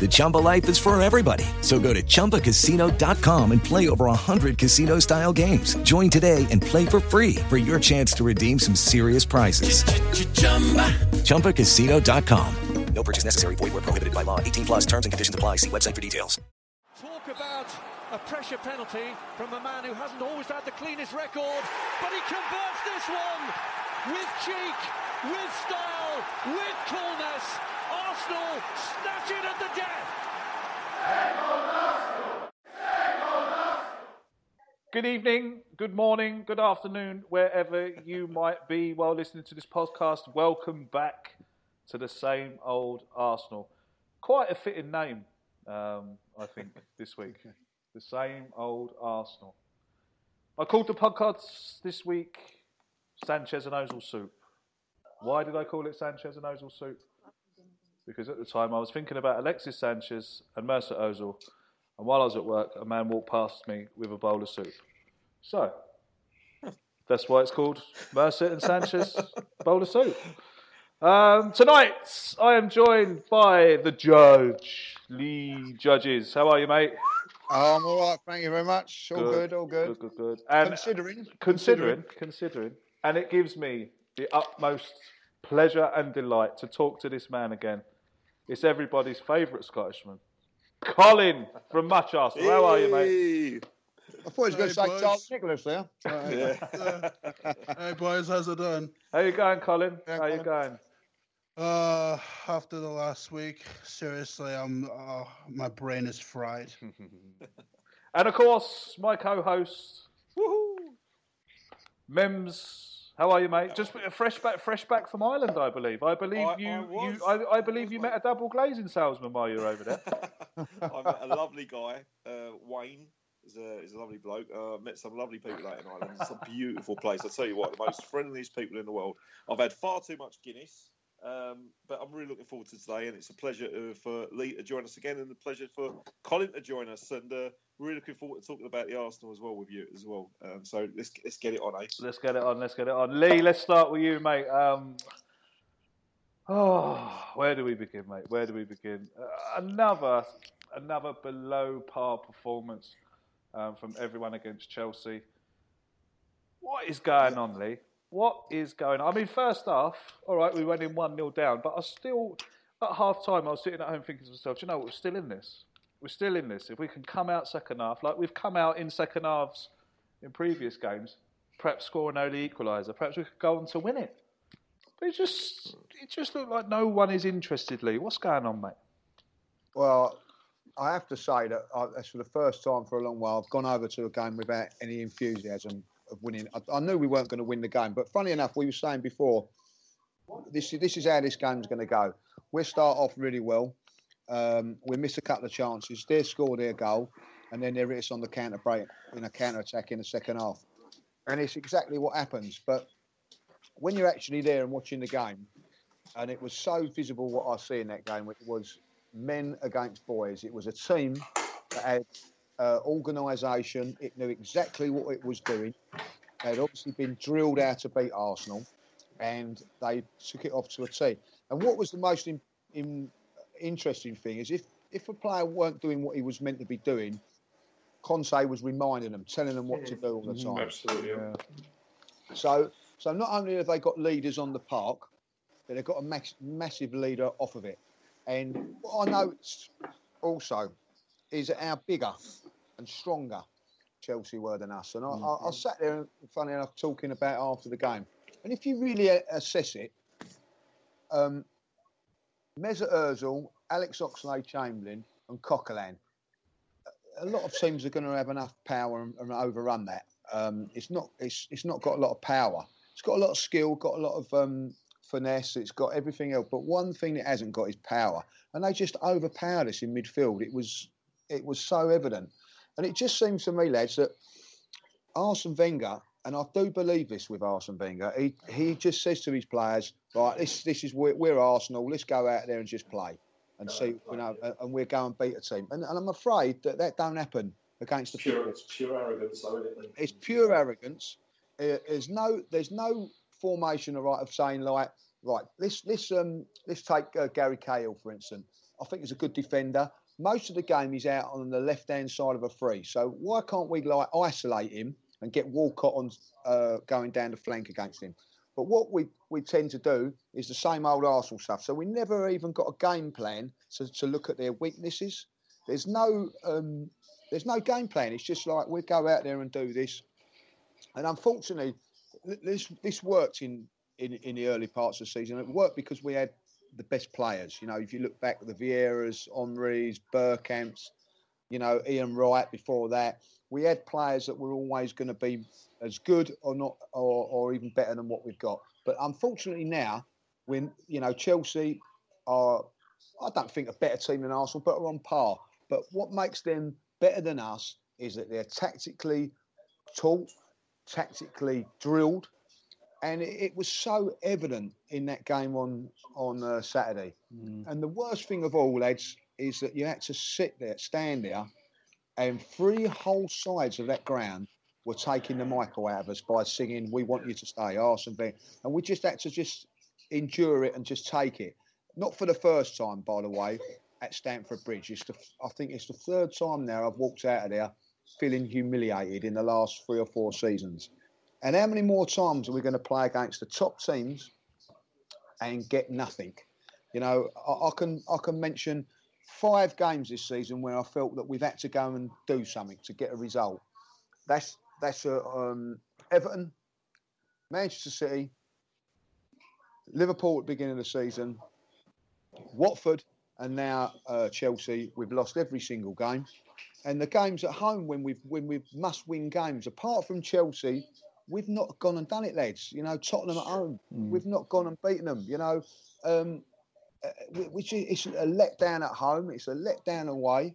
The Chumba life is for everybody. So go to ChumbaCasino.com and play over 100 casino style games. Join today and play for free for your chance to redeem some serious prizes. ChumbaCasino.com. No purchase necessary. Void where prohibited by law. 18 plus terms and conditions apply. See website for details. Talk about a pressure penalty from a man who hasn't always had the cleanest record, but he converts this one with cheek, with style, with coolness. Arsenal snatch it at the death. Good evening, good morning, good afternoon, wherever you might be while listening to this podcast. Welcome back to the same old Arsenal. Quite a fitting name, um, I think, this week. The same old Arsenal. I called the podcast this week Sanchez and Ozil Soup. Why did I call it Sanchez and Ozil Soup? Because at the time I was thinking about Alexis Sanchez and Mesut Ozil, and while I was at work, a man walked past me with a bowl of soup. So, that's why it's called Mesut and Sanchez Bowl of Soup. Um, tonight, I am joined by the judge, Lee Judges. How are you, mate? Oh, I'm all right, thank you very much. All good, all good. Good, good, good. And considering, considering, considering, and it gives me the utmost pleasure and delight to talk to this man again. It's everybody's favourite Scottishman, Colin from Much Arsenal. How are you, mate? I thought he was going to say. Charles Nicholas there. hey boys, how's it done? How you going, Colin? Yeah, How you going? Uh, after the last week, seriously, I'm. Uh, my brain is fried. And of course, my co-host, woohoo, Mims. How are you, mate? Just fresh back, fresh back from Ireland, I believe. I believe I- you, I you. I, I believe you met a double glazing salesman while you were over there. I met a lovely guy, uh, Wayne. He's a, he's a lovely bloke. Uh, met some lovely people out in Ireland. It's a beautiful place. I tell you what, the most friendliest people in the world. I've had far too much Guinness, um, but I'm really looking forward to today. And it's a pleasure uh, for Lee to join us again, and a pleasure for Colin to join us. And uh, really looking forward to talking about the Arsenal as well with you as well. Um, so let's let's get it on, eh? Let's get it on. Let's get it on. Lee, let's start with you, mate. Um, oh, where do we begin, mate? Where do we begin? Uh, another, another below par performance um, from everyone against Chelsea. What is going on, Lee? What is going on? I mean, first half, all right, we went in 1 0 down, but I still, at half time, I was sitting at home thinking to myself, "Do you know, what? we're still in this. We're still in this. If we can come out second half, like we've come out in second halves in previous games, perhaps score an early equaliser, perhaps we could go on to win it. But it just, it just looked like no one is interested, Lee. What's going on, mate? Well, I have to say that I, that's for the first time for a long while. I've gone over to a game without any enthusiasm of winning. I, I knew we weren't going to win the game, but funny enough, we were saying before, this is this is how this game's going to go. We start off really well. Um, we miss a couple of chances. They score their goal, and then they're us on the counter break in a counter attack in the second half. And it's exactly what happens. But when you're actually there and watching the game, and it was so visible what I see in that game, which was men against boys. It was a team that had uh, organisation. It knew exactly what it was doing. They had obviously been drilled out to beat Arsenal, and they took it off to a T. And what was the most in, in, interesting thing is if if a player weren't doing what he was meant to be doing, Conte was reminding them, telling them what to do all the Mhm. time. Absolutely, yeah. So, so not only have they got leaders on the park, but they've got a max, massive leader off of it. And what I noticed also is that how bigger and stronger Chelsea were than us. And I, I, I sat there, funny enough, talking about it after the game. And if you really assess it, um, Mesut Ozil, Alex Oxlade-Chamberlain, and Coquelin, a lot of teams are going to have enough power and, and overrun that. Um, it's not. It's it's not got a lot of power. It's got a lot of skill, got a lot of um, finesse. It's got everything else. But one thing it hasn't got is power. And they just overpowered us in midfield. It was it was so evident. And it just seems to me, lads, that Arsene Wenger, and I do believe this with Arsene Wenger, he he just says to his players, right, this this is we're, we're Arsenal. Let's go out there and just play and see, you know, and- and we're going to beat a team. And, and I'm afraid that that don't happen against the Pure, it's pure arrogance, though, isn't it? it's pure arrogance. Uh, there's no there's no formation or right of saying like right let's let's um let's take uh, Gary Cahill for instance. I think he's a good defender. Most of the game he's out on the left hand side of a free. So why can't we like isolate him and get Walcott on uh, going down the flank against him? But what we, we tend to do is the same old Arsenal stuff. So we never even got a game plan to, to look at their weaknesses. There's no um, there's no game plan. It's just like we go out there and do this. And unfortunately, this this worked in, in in the early parts of the season. It worked because we had the best players. You know, if you look back at the Vieiras, Henrys, Bergkamps, you know, Ian Wright before that, we had players that were always going to be as good or not or, or even better than what we've got. But unfortunately now, when you know Chelsea are, I don't think a better team than Arsenal, but are on par. But what makes them better than us is that they're tactically taught, tactically drilled, and it, was so evident in that game on on uh, Saturday. And the worst thing of all, lads, is that you had to sit there, stand there, and three whole sides of that ground were taking the Michael out of us by singing, "We want you to stay, Arsenal," Wenger," and we just had to just endure it and just take it. Not for the first time, by the way, at Stamford Bridge. It's the, I think it's the third time now I've walked out of there feeling humiliated in the last three or four seasons. And how many more times are we going to play against the top teams and get nothing? You know, I, I can I can mention five games this season where I felt that we've had to go and do something to get a result. That's that's uh, um, Everton, Manchester City, Liverpool at the beginning of the season, Watford, and now uh, Chelsea. We've lost every single game, and the games at home when we've when we must win games. Apart from Chelsea, we've not gone and done it, lads. You know, Tottenham at home, we've not gone and beaten them. You know, um, which is a letdown at home. It's a letdown away,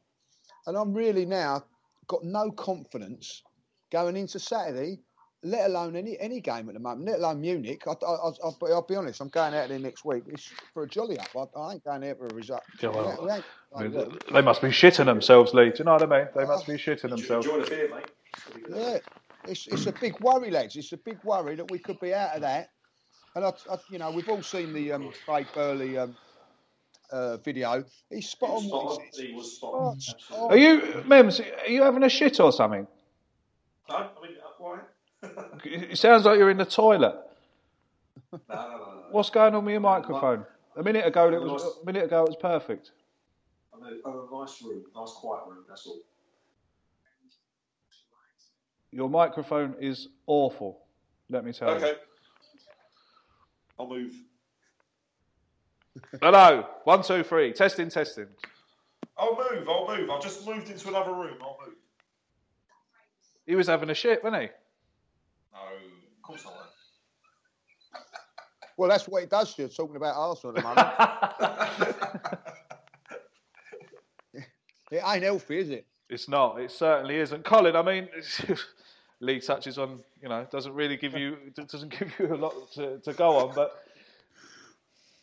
and I'm really now got no confidence going into Saturday. Let alone any any game at the moment, let alone Munich. I, I, I, I'll, be- I'll be honest, I'm going out there next week. It's for a jolly up. I, I ain't going out for a result. Yeah, well, We ain't- we ain't- I mean, they must be shitting themselves, Lee. Do you know what I mean? They must be shitting themselves. Enjoy the beer, mate. Yeah, it's it's a big worry, lads. It's a big worry that we could be out of that. And I, I you know, we've all seen the um, Craig Burley um, uh, video. He's spot on. Spot what on. he He was says. spot on. Are you, Mims? Are you having a shit or something? No, I mean, uh, why? It sounds like you're in the toilet. No, no, no, no. What's going on with your microphone? A minute ago, it was a minute ago it was perfect. I'm in a, I'm in a nice room, nice quiet room. That's all. Your microphone is awful. Let me tell Okay. you. I'll move. Hello, one, two, three. Testing, testing. I'll move. I'll move. I've just moved into another room. I'll move. He was having a shit, wasn't he? No, of course I won't. Well, that's what it does. You're talking about Arsenal at the moment. it ain't healthy, is it? It's not. It certainly isn't. Colin, I mean, Lee touches on, you know, doesn't really give you doesn't give you a lot to, to go on. But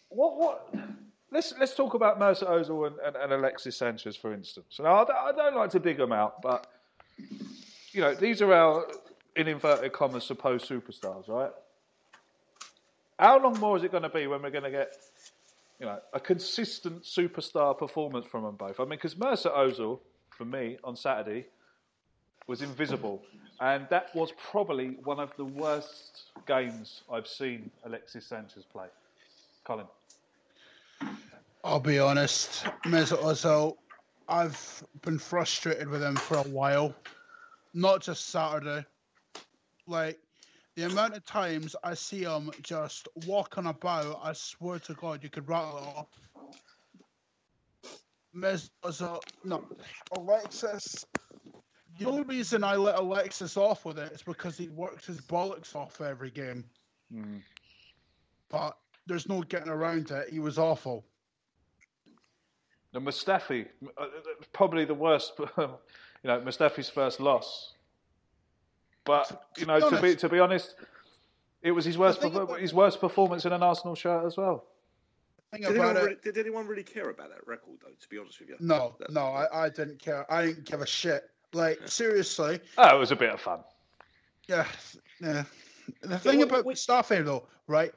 what what? Let's let's talk about Mesut Ozil and, and, and Alexis Sanchez, for instance. Now, I don't, I don't like to big them out, but you know, these are our in inverted commas supposed superstars, right? How long more is it going to be when we're going to get you know, a consistent superstar performance from them both. I mean, because Mesut Ozil, for me, on Saturday, was invisible. And that was probably one of the worst games I've seen Alexis Sanchez play. Colin. I'll be honest, Mesut Ozil, I've been frustrated with him for a while. Not just Saturday. Like, the amount of times I see him just walking about, I swear to God, you could rattle it off. Mesut Ozil, no, Alexis. The only reason I let Alexis off with it is because he works his bollocks off every game. Mm. But there's no getting around it. He was awful. And Mustafi, uh, probably the worst. you know, Mustafi's first loss. But you know, to be to be honest, it was his worst perfor- his worst performance in an Arsenal shirt as well. Did anyone, really, did anyone, really, care about that record, though? To be honest with you, no, That's... no, I, I didn't care. I didn't give a shit. Like seriously. Oh, it was a bit of fun. Yeah, yeah. The thing about Mustafi, though, right?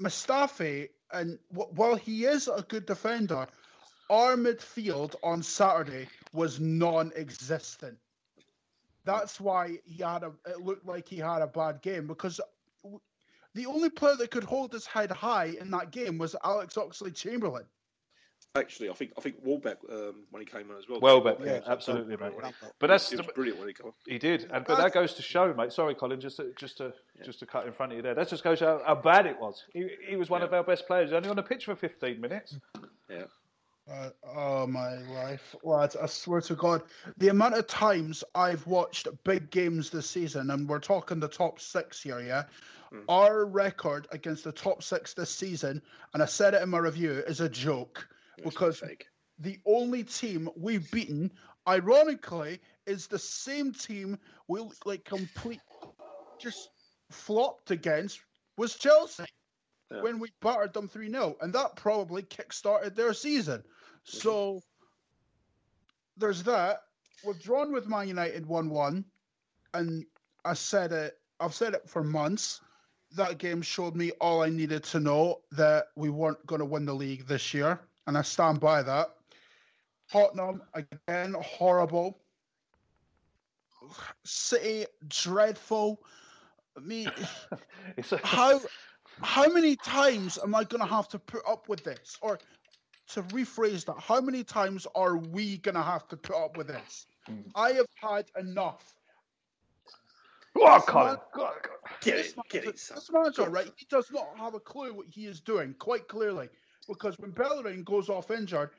Mustafi, and while he is a good defender, our midfield on Saturday was non-existent. That's why he had a. It looked like he had a bad game because the only player that could hold his head high in that game was Alex Oxlade-Chamberlain. Actually, I think I think Welbeck um, when he came on as well. Welbeck, yeah, yeah absolutely, mate. But that's it was brilliant when he came on. He did, and but that goes to show, mate. Sorry, Colin, just to, just to yeah. just to cut in front of you there. That just goes how, how bad it was. He, he was one yeah. of our best players, only on the pitch for 15 minutes. Yeah. Uh, oh my life, lads! I swear to God, the amount of times I've watched big games this season, and we're talking the top six here, yeah. Mm. Our record against the top six this season, and I said it in my review, is a joke because the only team we've beaten, ironically, is the same team we like complete just flopped against was Chelsea yeah. when we battered them 3 0. And that probably kick started their season. So there's that. We've drawn with Man United 1 1. And I said it, I've said it for months. That game showed me all I needed to know that we weren't going to win the league this year. And I stand by that. Tottenham, again, horrible. City, dreadful. I mean, how how many times am I going to have to put up with this? Or to rephrase that, how many times are we going to have to put up with this? Mm. I have had enough. Oh, Colin. Get it, get it. This manager, right? He does not have a clue what he is doing, quite clearly. Because when Bellerin goes off injured,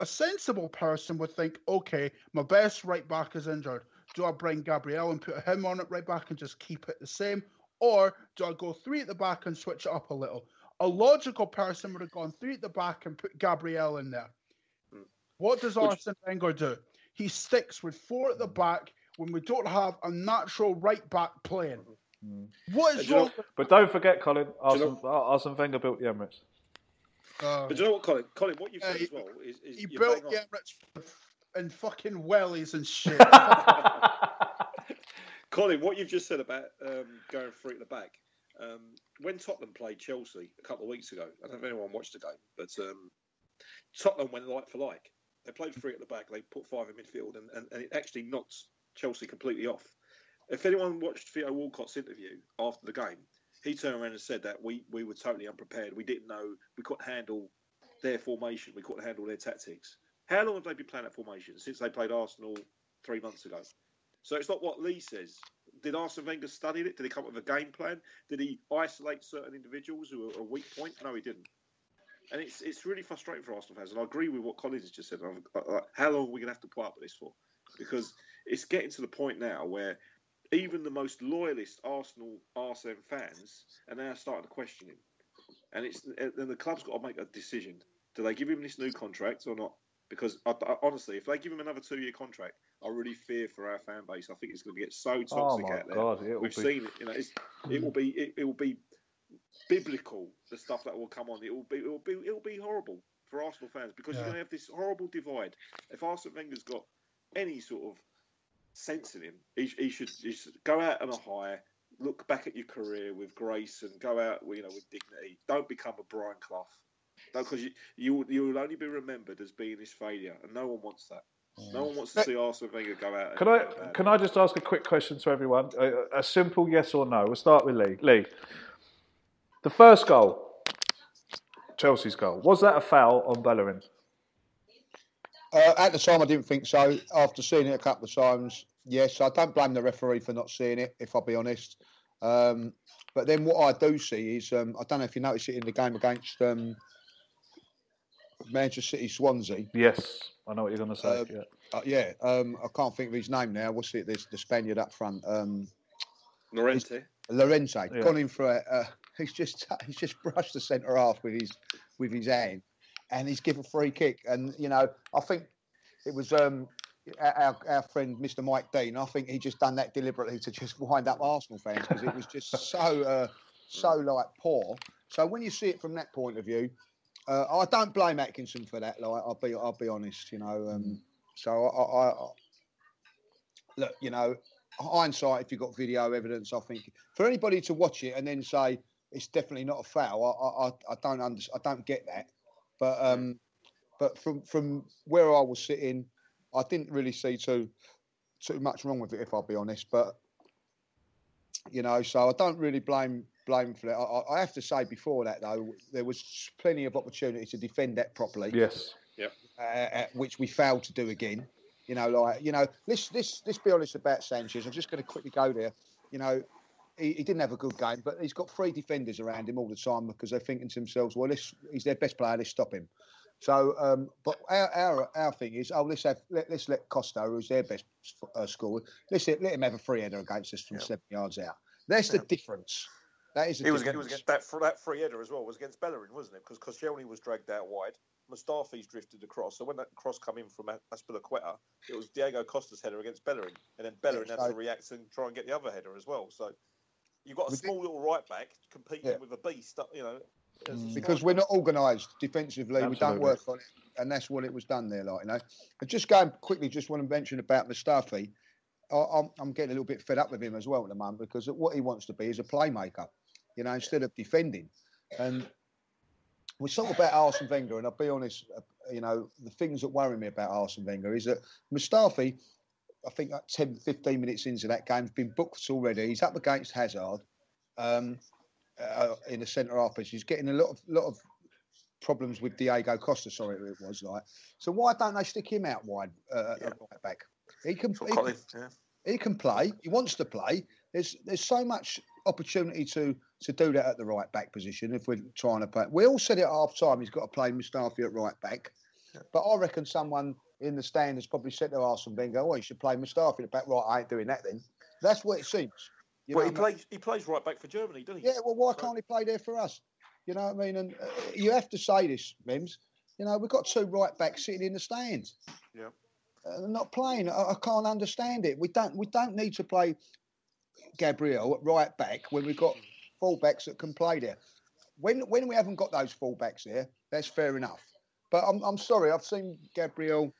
a sensible person would think, okay, my best right back is injured. Do I bring Gabriel and put him on it right back and just keep it the same? Or do I go three at the back and switch it up a little? A logical person would have gone three at the back and put Gabriel in there. What does Arsene Wenger do? He sticks with four at the back when we don't have a natural right back playing. Mm. What is wrong? Know, but don't forget, Colin, Arsene, you know, Arsene Wenger built the Emirates. Uh, but you know what, Colin? Colin, what you've said as well is, is he built the Emirates and fucking wellies and shit. Colin, what you've just said about um, going free at the back. Um, when Tottenham played Chelsea a couple of weeks ago, I don't know if anyone watched the game, but um, Tottenham went like for like. They played free at the back, they put five in midfield, and, and, and it actually knocked Chelsea completely off. If anyone watched Theo Walcott's interview after the game, he turned around and said that we, we were totally unprepared. We didn't know, we couldn't handle their formation, we couldn't handle their tactics. How long have they been playing that formation? Since they played Arsenal three months ago. So it's not what Lee says. Did Arsene Wenger study it? Did he come up with a game plan? Did he isolate certain individuals who are a weak point? No, he didn't. And it's it's really frustrating for Arsenal fans. And I agree with what Collins has just said. How long are we going to have to put up with this for? Because it's getting to the point now where even the most loyalist Arsenal Arsene fans are now starting to question him. And it's then the club's got to make a decision. Do they give him this new contract or not? Because I, I, honestly, if they give him another two-year contract, I really fear for our fan base. I think it's going to get so oh toxic oh out there. God, We've be... seen it. You know, it will be it, it, will be biblical. The stuff that will come on, it will be it will be it will be horrible for Arsenal fans because yeah. you're going to have this horrible divide. If Arsene Wenger's got any sort of sense in him, he, he, should, he should go out on a high. Look back at your career with grace and go out, you know, with dignity. Don't become a Brian Clough. Because you, you you will only be remembered as being this failure, and no one wants that. Mm. No one wants to see Arsene Wenger go out. Can I can I just ask a quick question to everyone? A, a simple yes or no. We'll start with Lee. Lee, the first goal, Chelsea's goal, was that a foul on Bellerin? Uh, at the time, I didn't think so. After seeing it a couple of times, yes. I don't blame the referee for not seeing it, if I'll be honest. Um, but then what I do see is, um, I don't know if you noticed it in the game against um, Manchester City Swansea. Yes, I know what you're going to say. Uh, yeah. Uh, yeah, um, I can't think of his name now. What's it? There's the Spaniard up front. Um, Llorente. Llorente. Yeah. Gone in for it. Uh, he's just he's just brushed the centre half with his with his hand, and he's given a free kick. And you know, I think it was um, our, our friend Mr. Mike Dean. I think he just done that deliberately to just wind up Arsenal fans because it was just so uh, so like poor. So when you see it from that point of view, uh, I don't blame Atkinson for that. Like I'll be I'll be honest, you know. Um, so I, I, I look, you know, hindsight. If you've got video evidence, I think for anybody to watch it and then say it's definitely not a foul, I I, I don't under, I don't get that. But um, but from from where I was sitting, I didn't really see too too much wrong with it, if I'll be honest. But you know, so I don't really blame blame for that. I, I have to say before that though, there was plenty of opportunity to defend that properly. Yes. Yep. Uh, uh, which we failed to do again. You know, like you know, let's let's let's be honest about Sanchez. I'm just going to quickly go there. You know, he, he didn't have a good game, but he's got three defenders around him all the time because they're thinking to themselves, well, this he's their best player. Let's stop him. So, um, but our, our our thing is, oh, let's have let, let's let Costa, who's their best uh, scorer, let's let, let him have a free header against us from seven yards out. That's the difference. That is the It was, difference. against, it was against that that free header as well was against Bellerin, wasn't it? Because Koscielny was dragged out wide. Mustafi's drifted across. So when that cross come in from Azpilicueta, it was Diego Costa's header against Bellerin, and then Bellerin had to react and try and get the other header as well. So you've got a small little right back competing Yeah. with a beast. You know, because we're not organised defensively. We don't work on it, and that's what it was done there. Like you know, and just going quickly, just want to mention about Mustafi. I, I'm, I'm getting a little bit fed up with him as well at the moment because what he wants to be is a playmaker, you know, instead of defending. And we talk about Arsene Wenger, and I'll be honest, uh, you know, the things that worry me about Arsene Wenger is that Mustafi, I think like 10, 15 minutes into that game, has been booked already. He's up against Hazard um, uh, in the centre half position. He's getting a lot of lot of problems with Diego Costa. Sorry, it was like. So why don't they stick him out wide uh, at right back? He can. He Colin, yeah. he can play. He wants to play. There's there's so much opportunity to to do that at the right back position if we're trying to play. We all said it at half time. He's got to play Mustafi at right back, but I reckon someone in the stand has probably said to Arsene Wenger, "Oh, you should play Mustafi at back." Right, I ain't doing that then. That's what it seems. You well, he I mean? plays he plays right back for Germany, doesn't he? Yeah, well, why can't he play there for us? You know what I mean? And uh, you have to say this, Mims. You know, we've got two right backs sitting in the stands, Yeah. uh, not playing. I, I can't understand it. We don't. We don't need to play Gabriel at right back when we've got full backs that can play there. When when we haven't got those full backs there, that's fair enough. But I'm I'm sorry. I've seen Gabriel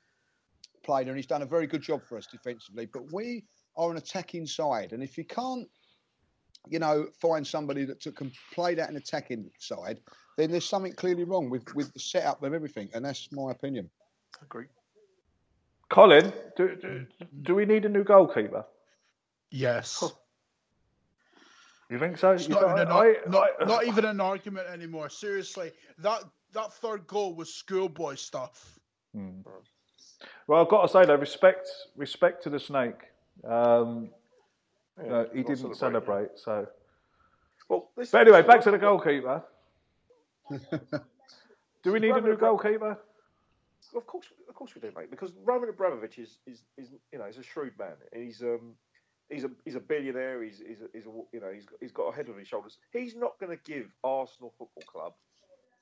play there, and he's done a very good job for us defensively. But we are an attacking side, and if you can't you know, find somebody that to- can play that an attacking side, then there's something clearly wrong with, with the setup of everything, and that's my opinion. Agree. Colin, do, do, do we need a new goalkeeper? Yes. You think so? It's You not, even, an, I- not, I- not even an argument anymore. Seriously, that that third goal was schoolboy stuff. Hmm. Well, I've got to say though, respect respect to the snake. Um, Yeah, no, he didn't celebrate. So, Well, but anyway, back to the goalkeeper. Do we need a new goalkeeper? Of course, of course we do, mate. Because Roman Abramovich is, is, is you know, he's a shrewd man. He's um, he's a he's a billionaire. He's he's a, he's a you know, he's got, he's got a head on his shoulders. He's not going to give Arsenal Football Club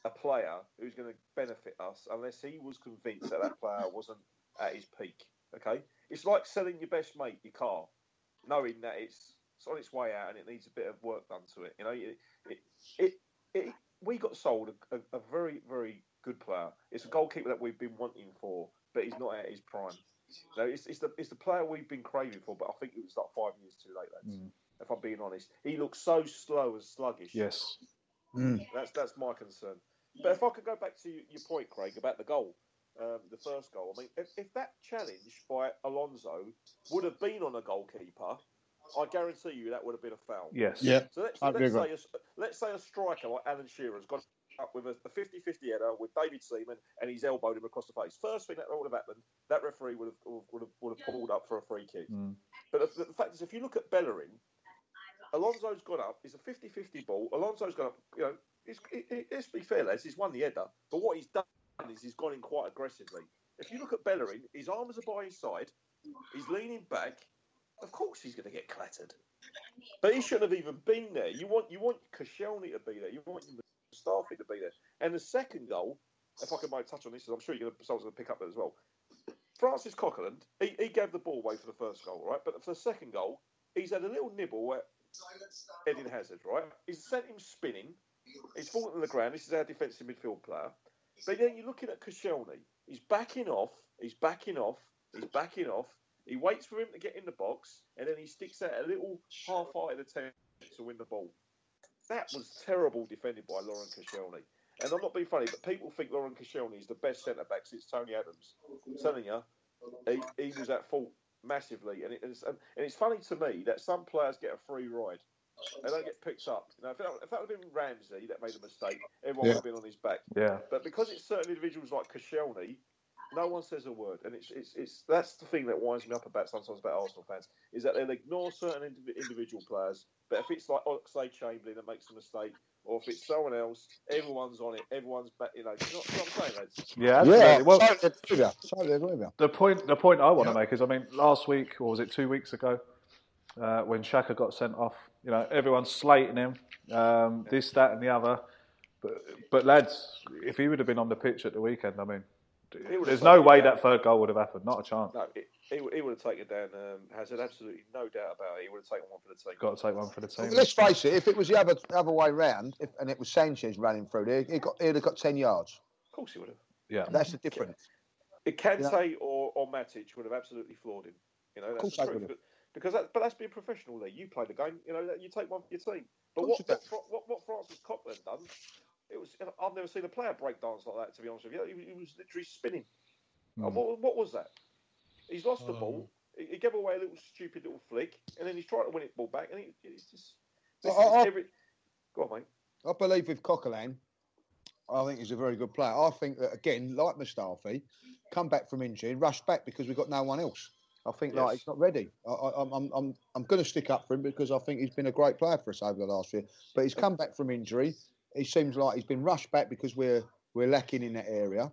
a player who's going to benefit us unless he was convinced that that player wasn't at his peak. Okay, it's like selling your best mate your car, knowing that it's it's on its way out and it needs a bit of work done to it. You know, it it, it, it we got sold a, a, a very very good player. It's a goalkeeper that we've been wanting for, but he's not at his prime. No, it's, it's the it's the player we've been craving for, but I think it was like five years too late, lads. Mm. If I'm being honest, he looks so slow and sluggish. Yes. Mm. That's that's my concern. But if I could go back to your point, Craig, about the goal, um, the first goal. I mean, if, if that challenge by Alonso would have been on a goalkeeper, I guarantee you that would have been a foul. Yes. Yeah, So let's, I let's, agree say a, let's say a striker like Alan Shearer's gone up with a, a 50-50 header with David Seaman and he's elbowed him across the face. First thing that would have happened, that referee would have would have, would have pulled up for a free kick. Mm. But the, the fact is, if you look at Bellerin, Alonso's gone up. It's a 50-50 ball. Alonso's gone up. You know, he, let's be fair, lads. He's won the header. But what he's done is he's gone in quite aggressively. If you look at Bellerin, his arms are by his side. He's leaning back. Of course, he's going to get clattered. But he shouldn't have even been there. You want you want Koscielny to be there. You want Mustafi to be there. And the second goal, if I can make touch on this, I'm sure you're going to, someone's going to pick up that as well. Francis Coquelin, he, he gave the ball away for the first goal, right? But for the second goal, he's had a little nibble at Eden Hazard, right? He's sent him spinning. He's fallen to the ground. This is our defensive midfield player. But then you're looking at Koscielny. He's backing off. He's backing off. He's backing off. He waits for him to get in the box, and then he sticks out a little half-hearted attempt to win the ball. That was terrible defended by Laurent Koscielny. And I'm not being funny, but people think Laurent Koscielny is the best centre back since Tony Adams. I'm telling you, he, he was at fault massively. And, it, it's, and it's funny to me that some players get a free ride. They don't get picked up. You know, if that, if that had been Ramsey that made a mistake, everyone Yeah. would have been on his back. Yeah. But because it's certain individuals like Koscielny, no one says a word, and it's, it's it's that's the thing that winds me up about sometimes about Arsenal fans is that they'll ignore certain indiv- individual players, but if it's like Oxlade Chamberlain that makes a mistake, or if it's someone else, everyone's on it, everyone's back. You know, you know what I'm saying, lads? Yeah, absolutely. Well, totally agree with you. Totally agree with you. The point, the point I want to make is, I mean, last week or was it two weeks ago, uh, when Shaka got sent off, you know, everyone's slating him, um, this, that, and the other. But, but lads, if he would have been on the pitch at the weekend, I mean, He would have there's no way down. that third goal would have happened. Not a chance. No, it, he, would- he would have taken down um, Hazard, absolutely no doubt about it. He would have taken one for the team. Got to take one for the team. Let's face it. If it was the other other way round, if, and it was Sanchez running through there, he got he'd have got ten yards. Of course he would have. Yeah, that's the difference. It Kante or, or Matic would have absolutely floored him. You know, that's course the they truth. Because that, but that's being professional. There, you play the game. You know, you take one for your team. But what what, what what Francis Coquelin done? It was I've never seen a player break dance like that. To be honest with you, he, he was literally spinning. Uh, what, what was that? He's lost the ball. He, he gave away a little stupid little flick, and then he's trying to win it ball back, and he, he's just. This I- I- every, go on, mate. I believe with Coquelin, I think he's a very good player. I think that again, like Mustafi, come back from injury and rush back because we've got no one else. I think like he's not ready. I, I, I'm I'm I'm I'm going to stick up for him because I think he's been a great player for us over the last year. But he's come back from injury. He seems like he's been rushed back because we're we're lacking in that area,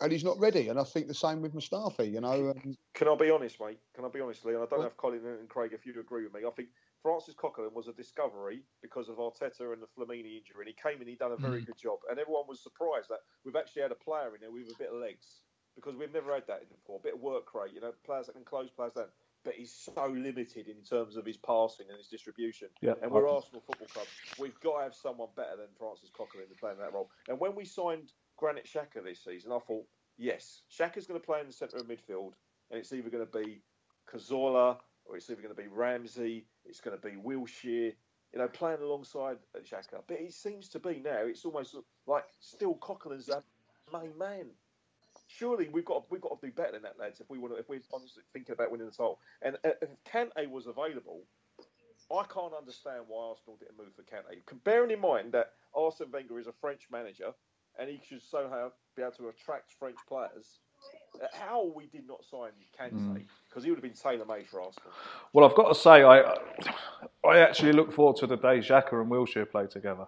and he's not ready. And I think the same with Mustafi. You know, um, Can I be honest, mate? Can I be honest, Lee? And I don't know if Colin and Craig, if you'd agree with me. I think Francis Coquelin was a discovery because of Arteta and the Flamini injury, and he came in, he done a very Mm. good job, and everyone was surprised that we've actually had a player in there with a bit of legs because we've never had that before. A bit of work rate, you know, players that can close players down. But he's so limited in terms of his passing and his distribution. Yeah, and we're Arsenal Football Club. We've got to have someone better than Francis Coquelin to play in that role. And when we signed Granit Xhaka this season, I thought, yes, Xhaka's going to play in the centre of midfield, and it's either going to be Cazorla or it's either going to be Ramsey, it's going to be Wilshere, you know, playing alongside Xhaka. But it seems to be now, it's almost like still Coquelin's our main man. Surely we've got we've got to do better than that, lads. If we want to, if we're honestly thinking about winning the title, and if Kante was available, I can't understand why Arsenal didn't move for Kante. Bearing in mind that Arsene Wenger is a French manager and he should somehow be able to attract French players. uh, How we did not sign Kante Mm. because he would have been tailor made for Arsenal. Well, I've got to say, I I actually look forward to the day Xhaka and Wilshere play together.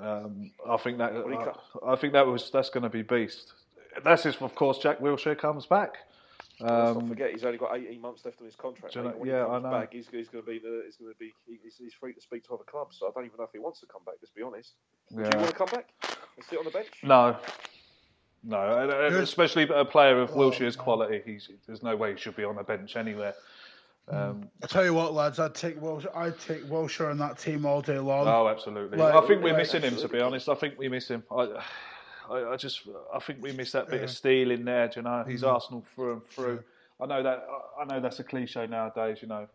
Um, I think that I, I think that was that's going to be beast. That's if, of course, Jack Wilshere comes back. Let's not Um, forget he's only got 18 months left on his contract. Do you know- when yeah, he comes I know. back, he's, he's going to be the, he's going to be he's, he's free to speak to other clubs. So I don't even know if he wants to come back. Let's be honest. Do you want to come back and sit on the bench? no, no, and- and Good. especially a player of Oh, Wilshere's quality. He's, there's no way he should be on the bench anywhere. Um, I tell you what, lads, I'd take Wilshere, I'd take Wilshere on that team all day long. Oh, absolutely. Like- I think we're like- missing him, to be honest. I think we miss him. I, I, I just, I think we miss that bit Yeah. of steel in there. Do you know, he's Mhm. Arsenal through and through. I know that. I know that's a cliche nowadays. You know,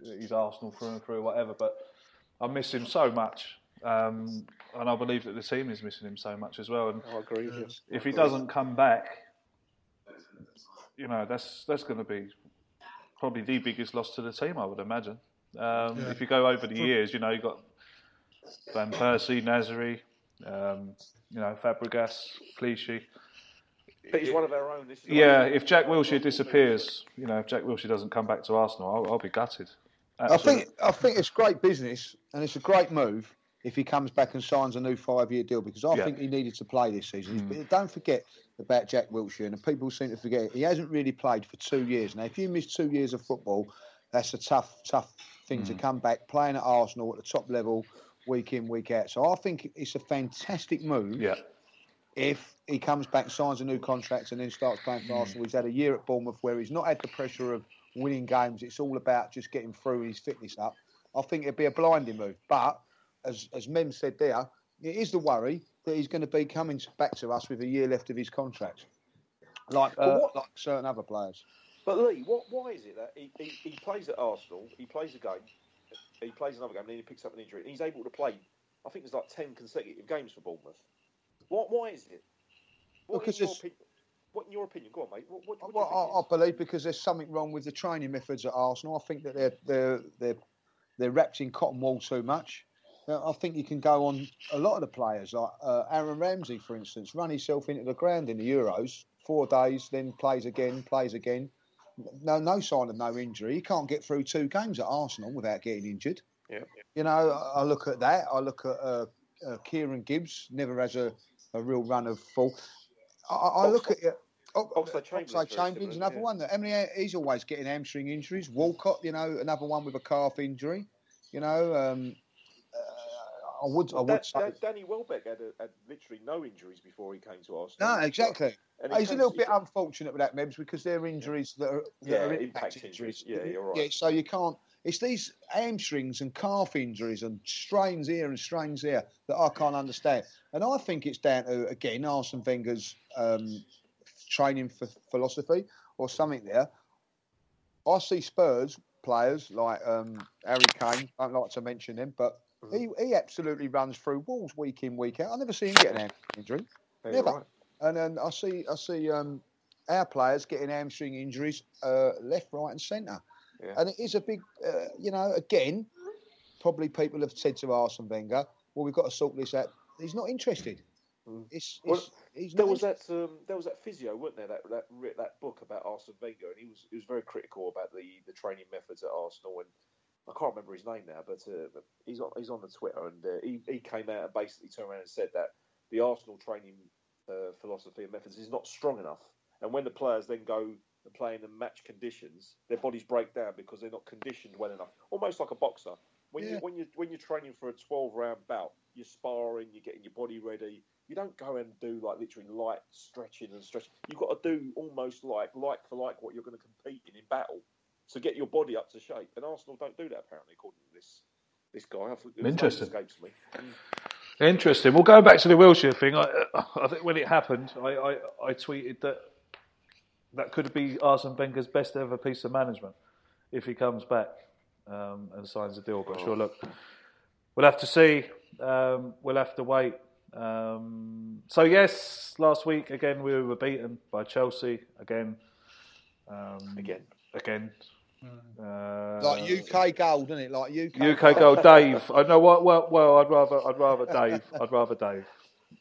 he's Arsenal through and through, whatever. But I miss him so much. Um, and I believe that the team is missing him so much as well. And I agree with you. if he doesn't come back, you know, that's that's going to be probably the biggest loss to the team, I would imagine. Um, Yeah. If you go over the years, you know, you've got Van Persie, Nasri, um, you know, Fabregas, Clichy. But he's one of our own. This is Yeah, if Jack Wilshere disappears, you know, if Jack Wilshere doesn't come back to Arsenal, I'll, I'll be gutted. I think I think it's great business and it's a great move if he comes back and signs a new five-year deal because I Yeah. think he needed to play this season. Mm. But don't forget about Jack Wilshere, and people seem to forget he hasn't really played for two years now. If you miss two years of football, that's a tough, tough thing to Mm. come back playing at Arsenal at the top level week in, week out. So I think it's a fantastic move. Yeah. If he comes back, signs a new contract, and then starts playing Mm. for Arsenal, he's had a year at Bournemouth where he's not had the pressure of winning games. It's all about just getting through his fitness up. I think it'd be a blinding move. But as as Mem said there, it is the worry that he's going to be coming back to us with a year left of his contract, like uh, what- like certain other players. But Lee, what, why is it that he, he, he plays at Arsenal, he plays a game, he plays another game, and then he picks up an injury, and he's able to play, I think there's like 10 consecutive games for Bournemouth. What, why is it? What, Because in your opinion, what, in your opinion, go on, mate. What, what, what Well, I, I believe because there's something wrong with the training methods at Arsenal. I think that they're they're they're they're wrapped in cotton wool too much. I think you can go on a lot of the players, like uh, Aaron Ramsey, for instance, run himself into the ground in the Euros, four days, then plays again, plays again. No, no sign of no injury. He can't get through two games at Arsenal without getting injured. Yeah. You know, I look at that. I look at uh, uh, Kieran Gibbs, never has a, a real run of full. I, I look at it. Oh, Oxlade Chamberlain's Oxlade very Chamberlain's another yeah. one. That, I mean, he's always getting hamstring injuries. Walcott, you know, another one with a calf injury. You know, um, I would, I would say. Dan- Danny Welbeck had, a, had literally no injuries before he came to Arsenal. No, exactly. And he He's a little bit unfortunate with that, Mebs, because they're injuries that are, that Yeah, are impact impact injuries. injuries. Yeah, you're right. Yeah, so you can't. It's these hamstrings and calf injuries and strains here and strains there that I can't understand. And I think it's down to again Arsene Wenger's um, training for philosophy or something there. I see Spurs players like um, Harry Kane. I don't like to mention him, but he, he absolutely runs through walls week in week out. I never see him get an hamstring injury. Yeah, Never. right. And then I see I see um, our players getting hamstring injuries uh, left, right, and centre. Yeah. And it is a big, uh, you know, again, probably people have said to Arsene Wenger, well, we've got to sort this out. He's not interested. It's, Well, it's, he's there was that um, there was that physio, wasn't there? That that that book about Arsene Wenger, and he was he was very critical about the, the training methods at Arsenal. And I can't remember his name now, but uh, he's on he's on the Twitter, and uh, he he came out and basically turned around and said that the Arsenal training uh, philosophy and methods is not strong enough. And when the players then go and play in the match conditions, their bodies break down because they're not conditioned well enough. Almost like a boxer. When you Yeah. when you when you're training for a 12 round bout, you're sparring, you're getting your body ready. You don't go and do like literally light stretching and stretching. You've got to do almost like like for like what you're going to compete in in battle. So get your body up to shape. And Arsenal don't do that apparently, according to this this guy. I think his Interesting. Escapes me. Interesting. Well, going back to the Wilshere thing, I, I think when it happened, I, I, I tweeted that that could be Arsene Wenger's best ever piece of management if he comes back um, and signs a deal. But sure, look, we'll have to see. Um, we'll have to wait. Um, so yes, last week again we were beaten by Chelsea again. Um, again. Again. Uh, like UK gold, isn't it? Like UK, UK gold, Dave. I know what. Well, well, I'd rather, I'd rather Dave. I'd rather Dave.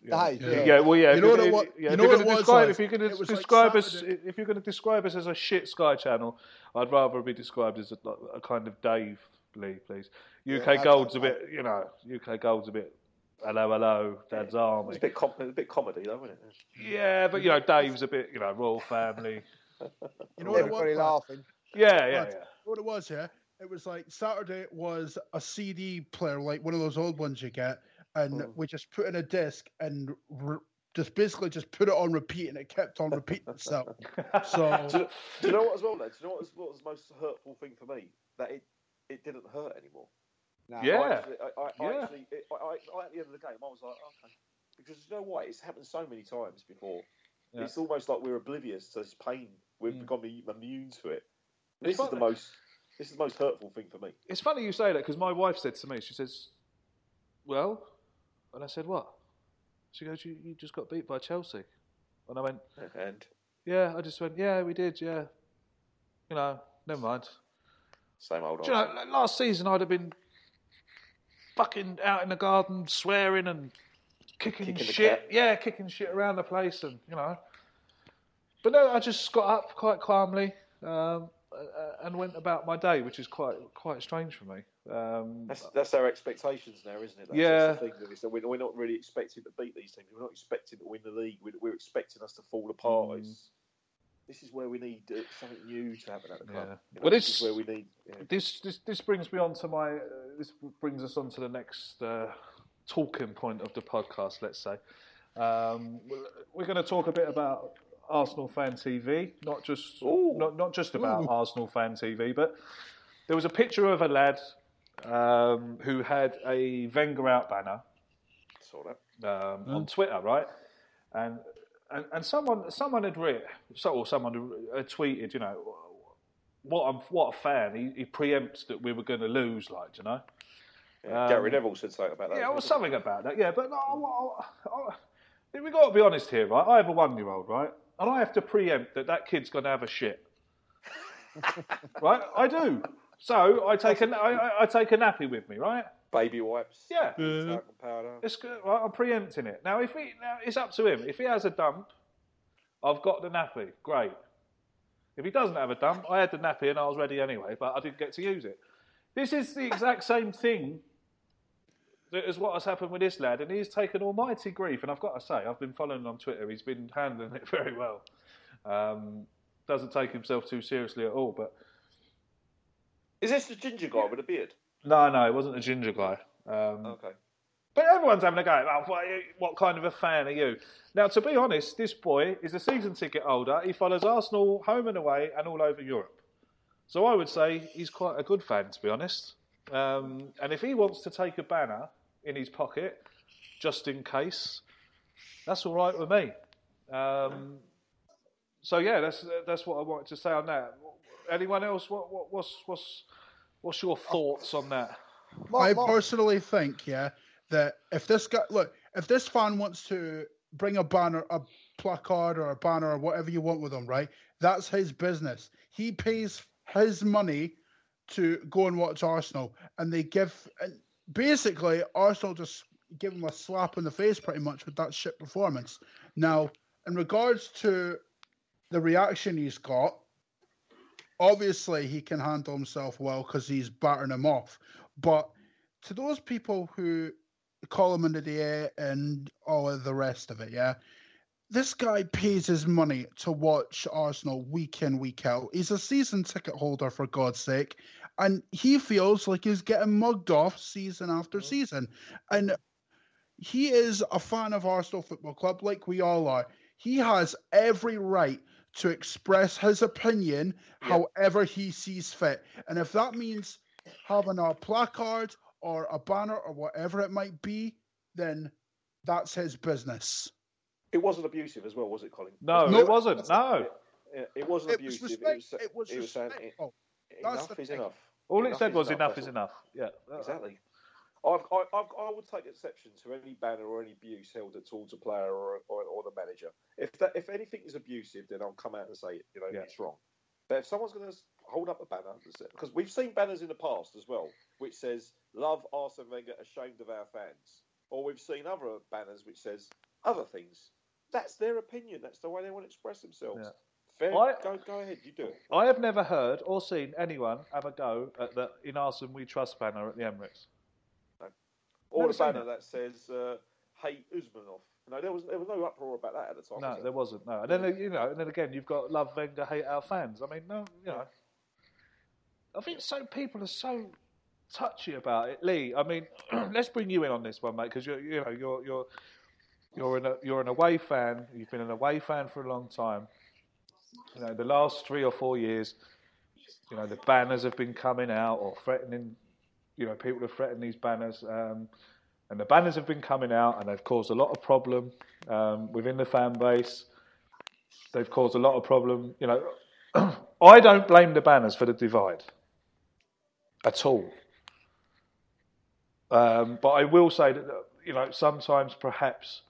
Dave, Yeah, yeah. well, yeah. You if know you're what it yeah, you if know you're what going to describe, like? if you're going to was like describe us, Saturday. if you're going to describe us as a shit Sky Channel, I'd rather be described as a, a kind of Dave Lee, please. UK Yeah, Gold's a bit, you know, UK Gold's a bit. Hello, hello, Dad's army. It's a bit com- it's a bit comedy though, isn't it? Yeah, but you know, Dave's a bit, you know, royal family. You know what it Everybody was? laughing. Yeah, yeah, But yeah. What it was, yeah, it was like Saturday was a CD player, like one of those old ones you get, and mm. we just put in a disc and re- just basically just put it on repeat, and it kept on repeating itself. So do, you, do you know what as well? Though? Do you know what was, what was the most hurtful thing for me? That it it didn't hurt anymore. No. I Yeah. actually, I, I, I Yeah. actually, it, I, I, I, at the end of the game, I was like, okay, because you know what? It's happened so many times before. Yeah. It's almost like we're oblivious to this pain. We've Mm. become immune to it. This is the most. This is the most hurtful thing for me. It's funny you say that because my wife said to me, she says, "Well, And I said, what? She goes, you, you just got beat by Chelsea. And I went, and yeah. I just went, yeah, we did, yeah. You know, never mind. Same old. Do you know, last season I'd have been fucking out in the garden swearing and kicking, Kicking shit. Yeah, kicking shit around the place, and you know. But no, I just got up quite calmly um, and went about my day, which is quite quite strange for me. Um, That's, that's our expectations now, isn't it? That's, Yeah. That's the thing, that we're, we're not really expecting to beat these teams. We're not expecting to win the league. We're, we're expecting us to fall apart. Mm. It's, this is where we need uh, something new to happen at the club. Yeah. You know, Well, this this- is where we need. Yeah. This, this this brings me on to my. Uh, this brings us on to the next uh, talking point of the podcast. Let's say um, we're going to talk a bit about Arsenal fan TV, not just not not just about Ooh. Arsenal fan TV, but there was a picture of a lad um, who had a Wenger out banner Saw that. um, Mm. on Twitter, right? And and, and someone someone had written, so or someone had tweeted, you know, what a what a fan. He, he preempts that we were going to lose, like, you know. Yeah, Um, Gary Neville said something about that. Yeah, as well, well. something about that. Yeah, but no, I, I, I, we got to be honest here, right? I have a one-year-old, right, and I have to preempt that that kid's going to have a shit, right? I do. So I take a I, I- take a nappy with me, right? Baby wipes. Yeah. talcum powder. It's good. Right, I'm preempting it. Now, if he, now it's up to him. If he has a dump, I've got the nappy. Great. If he doesn't have a dump, I had the nappy and I was ready anyway, but I didn't get to use it. This is the exact same thing is what has happened with this lad, and he's taken almighty grief. And I've got to say, I've been following him on Twitter. He's been handling it very well. Um, doesn't take himself too seriously at all, but Is this the ginger guy with a beard? no, no, it wasn't a ginger guy. Um, Okay. But everyone's having a go. Oh, what, what kind of a fan are you? Now, to be honest, this boy is a season ticket holder. He follows Arsenal home and away and all over Europe. So I would say he's quite a good fan, to be honest. Um, and if he wants to take a banner in his pocket, just in case, that's all right with me. Um, so yeah, that's that's what I wanted to say on that. Anyone else? What, what what's what's what's your thoughts on that? I personally think, yeah, that if this guy look, if this fan wants to bring a banner, a placard, or a banner, or whatever you want with him, right? That's his business. He pays his money to go and watch Arsenal, and they give, and basically, Arsenal just give him a slap in the face, pretty much, with that shit performance. Now, in regards to the reaction he's got, obviously he can handle himself well because he's battering him off. But to those people who call him into the air and all of the rest of it, yeah, this guy pays his money to watch Arsenal week in, week out. He's a season ticket holder, for God's sake. And he feels like he's getting mugged off season after mm-hmm. season. And he is a fan of Arsenal Football Club, like we all are. He has every right to express his opinion however he sees fit. And if that means having a placard or a banner or whatever it might be, then that's his business. It wasn't abusive as well, was it, Colin? No, No, it wasn't. No. Yeah, it wasn't It was abusive. respect- it was, it was it was saying respectful. That's enough is thing. enough. All it said was enough, enough is enough. Yeah. Exactly. I've, I, I've, I would take exception to any banner or any abuse held at towards a player or, or, or the manager. If that, if anything is abusive, then I'll come out and say, you know, Yeah. it's wrong. But if someone's going to hold up a banner, because we've seen banners in the past as well, which says "Love Arsene Wenger, ashamed of our fans," or we've seen other banners which says other things. That's their opinion. That's the way they want to express themselves. Yeah. Fair. I- go, go ahead. You do it. I have never heard or seen anyone have a go at the "In Arsenal We Trust" banner at the Emirates. Or Never a seen banner that says uh, "Hate Usmanov." No, there was there was no uproar about that at the time. No, was there? there wasn't. No, and then you know, and then again, you've got love Wenger, hate our fans. I mean, no, you know, I think so. People are so touchy about it, Lee. I mean, let's bring you in on this one, mate, because you're, you know, you're you're you're an you're an away fan. You've been an away fan for a long time. You know, the last three or four years, you know, the banners have been coming out or threatening. You know, people have threatened these banners. Um, and the banners have been coming out, and they've caused a lot of problem um, within the fan base. They've caused a lot of problem. You know, I don't blame the banners for the divide at all. Um, but I will say that you know, sometimes perhaps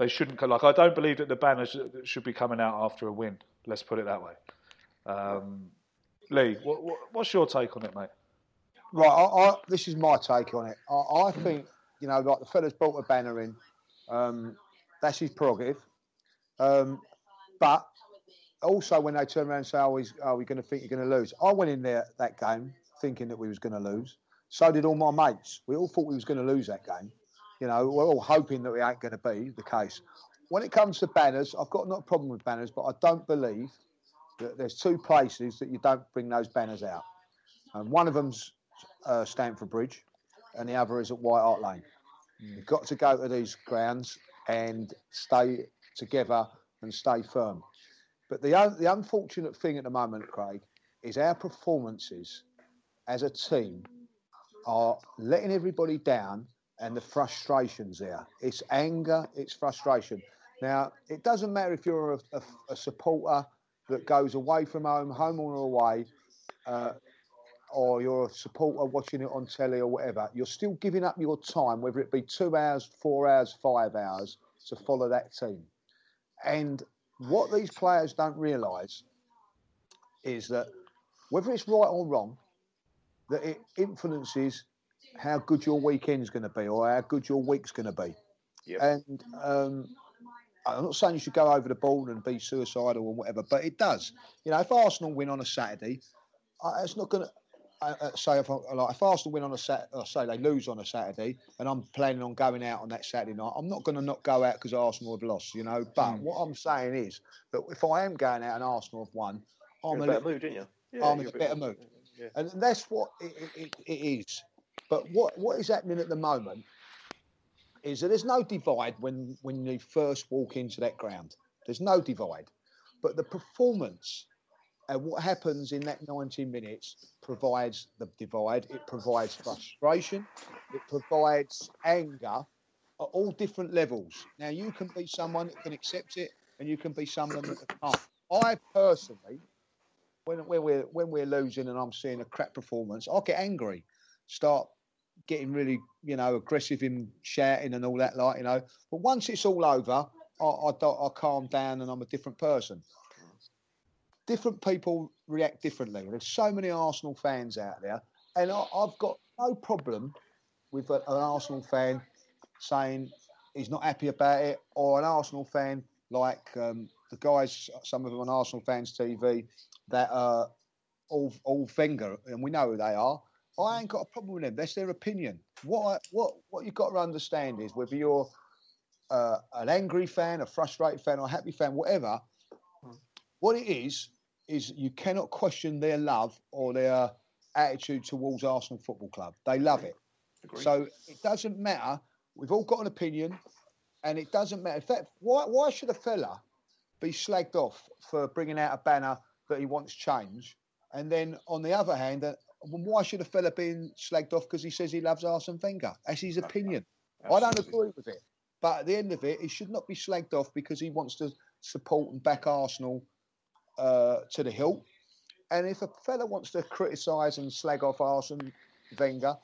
they shouldn't. co- Like, I don't believe that the banners should be coming out after a win. Let's put it that way. Um, Lee, what, what, what's your take on it, mate? Right, I, I, this is my take on it. I, I think, you know, like the fella's brought a banner in. Um, that's his prerogative. Um, but also, when they turn around and say, "Oh, he's, are we going to think you're going to lose?" I went in there that game thinking that we was going to lose. So did all my mates. We all thought we was going to lose that game. You know, we're all hoping that it ain't going to be the case. When it comes to banners, I've got not a problem with banners, but I don't believe that there's two places that you don't bring those banners out. And one of them's uh, Stamford Bridge, and the other is at White Hart Lane. You've got to go to these grounds and stay together and stay firm. But the un- the unfortunate thing at the moment, Craig, is our performances as a team are letting everybody down, and the frustrations there. It's anger, it's frustration. Now, it doesn't matter if you're a, a, a supporter that goes away from home, home or away, uh, or you're a supporter watching it on telly or whatever. You're still giving up your time, whether it be two hours, four hours, five hours, to follow that team. And what these players don't realise is that whether it's right or wrong, that it influences how good your weekend's going to be or how good your week's going to be. And um, I'm not saying you should go over the board and be suicidal or whatever, but it does. You know, if Arsenal win on a Saturday, I, it's not going to. Uh, say if, I, like, if Arsenal win on a Saturday, or say they lose on a Saturday, and I'm planning on going out on that Saturday night, I'm not going to not go out because Arsenal have lost, you know. But what I'm saying is that if I am going out and Arsenal have won, I'm You're a in a better little- mood, didn't you? Yeah, I'm in a a better mood, yeah. and that's what it, it, it is. But what what is happening at the moment is that there's no divide when when you first walk into that ground. There's no divide, but the performance and what happens in that 90 minutes provides the divide. It provides frustration. It provides anger at all different levels. Now you can be someone that can accept it, and you can be someone that can't. I personally, when when we're when we're losing and I'm seeing a crap performance, I get angry, start getting really you know aggressive in shouting and all that like you know. But once it's all over, I I, I calm down and I'm a different person. Different people react differently. There's so many Arsenal fans out there, and I, I've got no problem with a, an Arsenal fan saying he's not happy about it, or an Arsenal fan like um, the guys, some of them on Arsenal fans TV, that are all all and we know who they are. I ain't got a problem with them. That's their opinion. What I, what what you've got to understand is whether you're uh, an angry fan, a frustrated fan, or a happy fan, whatever. What it is is you cannot question their love or their attitude towards Arsenal Football Club. They love it. So it doesn't matter. We've all got an opinion, and it doesn't matter. In fact, why why should a fella be slagged off for bringing out a banner that he wants change, and then on the other hand, why should a fella be slagged off because he says he loves Arsene Wenger? That's his opinion. I don't agree with it. But at the end of it, he should not be slagged off because he wants to support and back Arsenal uh, to the hilt. And if a fella wants to criticise and slag off Arsene Wenger,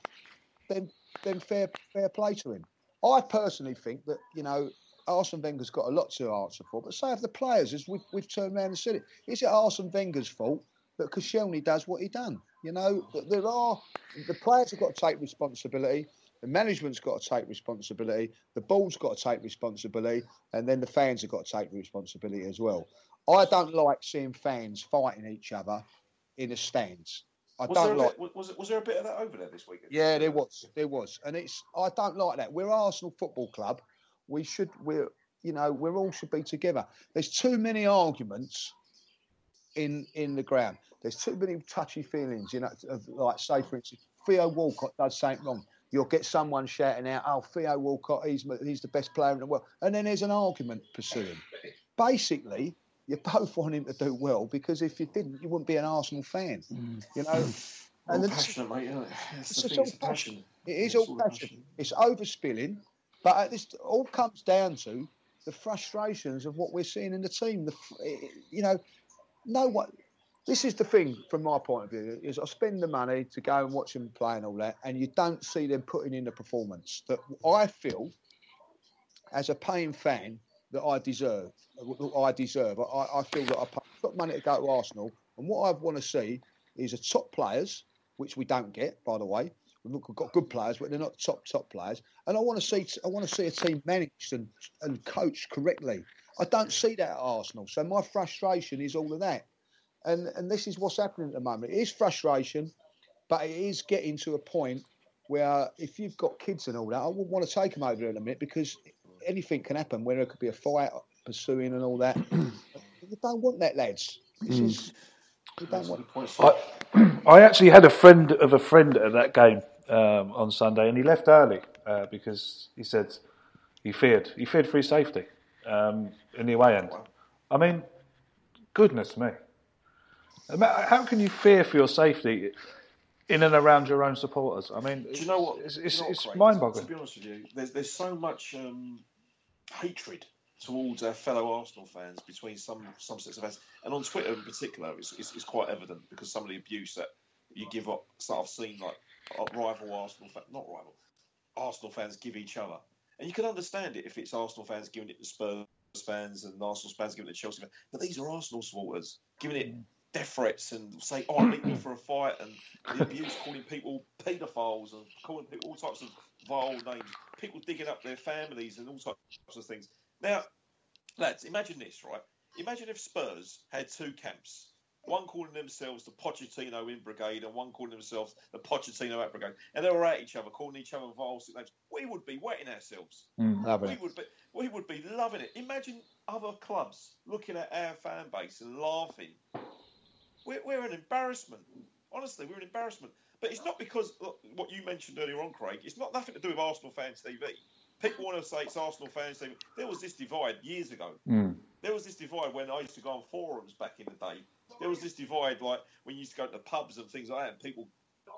then then fair fair play to him. I personally think that you know Arsene Wenger's got a lot to answer for, but so have the players. As we've, we've turned around and said it, is it Arsene Wenger's fault that Koscielny does what he done? You know, there are the players have got to take responsibility. The management's got to take responsibility. The board's got to take responsibility, and then the fans have got to take responsibility as well. I don't like seeing fans fighting each other in the stands. I was, don't like. bit, was, was there a bit of that over there this weekend? Yeah, there was, there was, and it's I don't like that. We're Arsenal Football Club. We should, we're, you know, we're all should be together. There's too many arguments in in the ground. There's too many touchy feelings, you know. Of, like, say for instance, Theo Walcott does something wrong. You'll get someone shouting out, "Oh, Theo Walcott, he's he's the best player in the world," and then there's an argument pursuing. Basically, you both want him to do well because if you didn't, you wouldn't be an Arsenal fan. Mm. You know. Mm. All then- passionate, mate. Isn't it? It's it's the just thing, all it's the passion. It is It's all all the passion. It's overspilling, but this all comes down to the frustrations of what we're seeing in the team. The, eh, you know, no one. This is the thing from my point of view is I spend the money to go and watch them play and all that, and you don't see them putting in the performance that I feel as a paying fan that I deserve. that I deserve. I, I feel that I got money to go to Arsenal, and what I want to see is a top players, which we don't get, by the way. We've got good players, but they're not top top players. And I want to see I want to see a team managed and, and coached correctly. I don't see that at Arsenal. So my frustration is all of that. And and this is what's happening at the moment. It is frustration, but it is getting to a point where if you've got kids and all that, I wouldn't want to take them over in a minute because anything can happen. Where there could be a fight pursuing and all that. you don't want that, lads. This Mm. is you don't want. I, I actually had a friend of a friend at that game um, on Sunday, and he left early uh, because he said he feared he feared for his safety um, in the away end. I mean, goodness me, I mean, how can you fear for your safety in and around your own supporters? I mean, Do you know what? It's, it's, it's mind-boggling. To be honest with you, there's there's so much um, hatred towards our fellow Arsenal fans between some some sets of fans, and on Twitter in particular, it's, it's, it's quite evident because some of the abuse that you give up, so I've seen like uh, rival Arsenal fans, not rival, Arsenal fans give each other, and you can understand it if it's Arsenal fans giving it to Spurs fans and Arsenal fans giving it to Chelsea fans, but these are Arsenal supporters giving it death threats and say, "Oh, meet me for a fight," and the abuse, calling people paedophiles and calling people all types of vile names, people digging up their families and all types of things. Now, lads, imagine this, right? Imagine if Spurs had two camps. One calling themselves the Pochettino in brigade, and one calling themselves the Pochettino out brigade, and they were at each other, calling each other vile names. We would be wetting ourselves. Mm, loving we it. would be, we would be loving it. Imagine other clubs looking at our fan base and laughing. We're, we're an embarrassment. Honestly, we're an embarrassment. But it's not because look, what you mentioned earlier on, Craig. It's not nothing to do with Arsenal fans TV. People want to say it's Arsenal fans TV. There was this divide years ago. Hmm. There was this divide when I used to go on forums back in the day. There was this divide like when you used to go to the pubs and things like that, and people,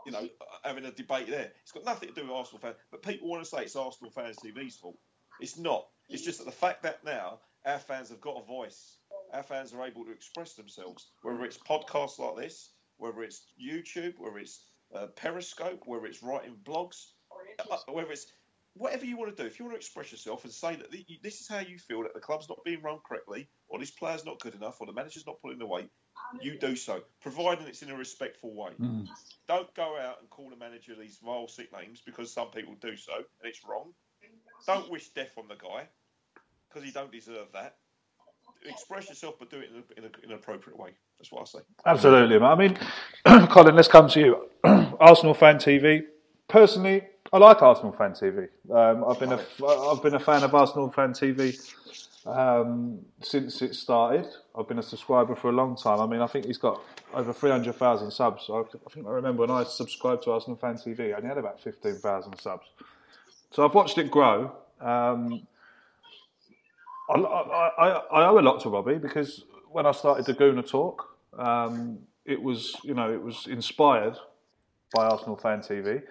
you know, having a debate there. It's got nothing to do with Arsenal fans, but people want to say it's Arsenal fans TV's fault. It's not. It's just that the fact that now our fans have got a voice, our fans are able to express themselves, whether it's podcasts like this, whether it's YouTube, whether it's uh, Periscope, whether it's writing blogs, uh, whether it's whatever you want to do. If you want to express yourself and say that the- this is how you feel that the club's not being run correctly, or this player's not good enough, or the manager's not pulling the weight, you do so, providing it's in a respectful way. Don't go out and call the manager these vile sick names because some people do so, and it's wrong. Don't wish death on the guy because he don't deserve that. Express yourself, but do it in, a, in, a, in an appropriate way. That's what I say. Absolutely, man. I mean, Colin, let's come to you. Arsenal fan TV. Personally, I like Arsenal fan TV. Um, I've been a I've been a fan of Arsenal fan TV um, since it started. I've been a subscriber for a long time. I mean, I think he's got over three hundred thousand subs. I, I think I remember when I subscribed to Arsenal fan TV, I only had about fifteen thousand subs. So I've watched it grow. Um, I, I, I, I owe a lot to Robbie because when I started the Gooner Talk, um, it was you know it was inspired by Arsenal Fan TV.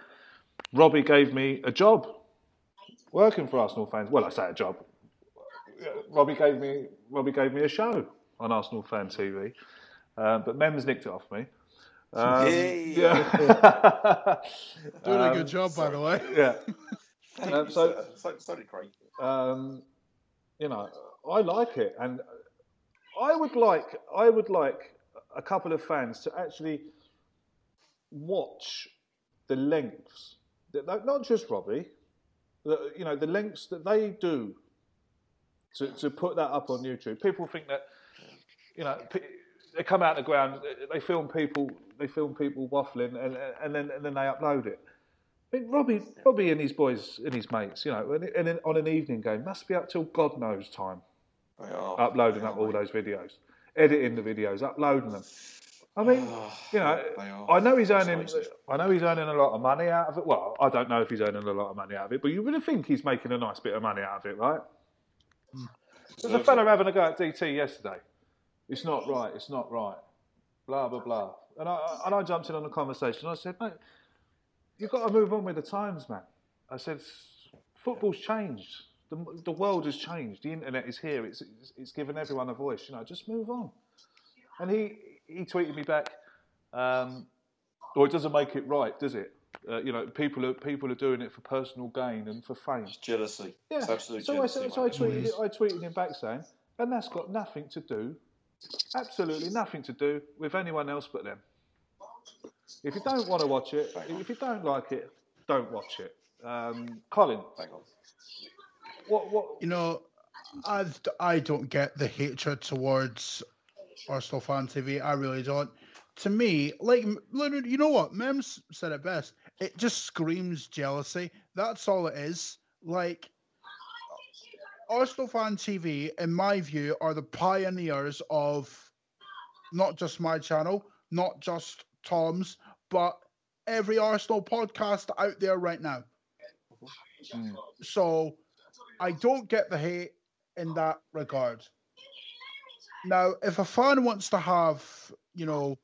Robbie gave me a job working for Arsenal fans. Well, I say a job. Robbie gave me Robbie gave me a show on Arsenal Fan TV, um, but Mem's nicked it off me. Um, Yay. yeah. Doing a Um, good job, by the way. Yeah. Thank Um, you, so- sir. so, so did Craig. um, you know, I like it, and I would like I would like a couple of fans to actually watch the lengths that not just Robbie, the, you know, the lengths that they do to to put that up on YouTube. People think that you know. They come out of the ground. They film people. They film people waffling, and, and then and then they upload it. I mean, Robbie, Robbie and his boys and his mates, you know, and, and on an evening game, must be up till God knows time, They are. uploading up all those videos, editing the videos, uploading them. I mean, you know, I know he's earning, I know he's earning a lot of money out of it. Well, I don't know if he's earning a lot of money out of it, but you would think he's making a nice bit of money out of it, right? Mm. There's a fella having a go at DT yesterday. It's not right. It's not right. Blah blah blah. And I and I jumped in on the conversation. I said, mate, you've got to move on with the times, man. I said, football's changed. The, the world has changed. The internet is here. It's, it's it's given everyone a voice. You know, just move on. And he he tweeted me back, um, or it doesn't make it right, does it? Uh, you know, people are people are doing it for personal gain and for fame. It's jealousy. Yeah. It's absolute so jealousy. I, so I mate. tweeted, I tweeted him back saying, and that's got nothing to do, absolutely nothing to do with anyone else but them. If you don't want to watch it, if you don't like it, don't watch it. Um, Colin, hang on. What what? You know, I I don't get the hatred towards Arsenal fan TV. I really don't. To me, like literally, you know what? Mems said it best. It just screams jealousy. That's all it is. Like Arsenal fan TV, in my view, are the pioneers of not just my channel, not just Tom's, but every Arsenal podcast out there right now. So I don't get the hate in that regard. Now, if a fan wants to have, you know,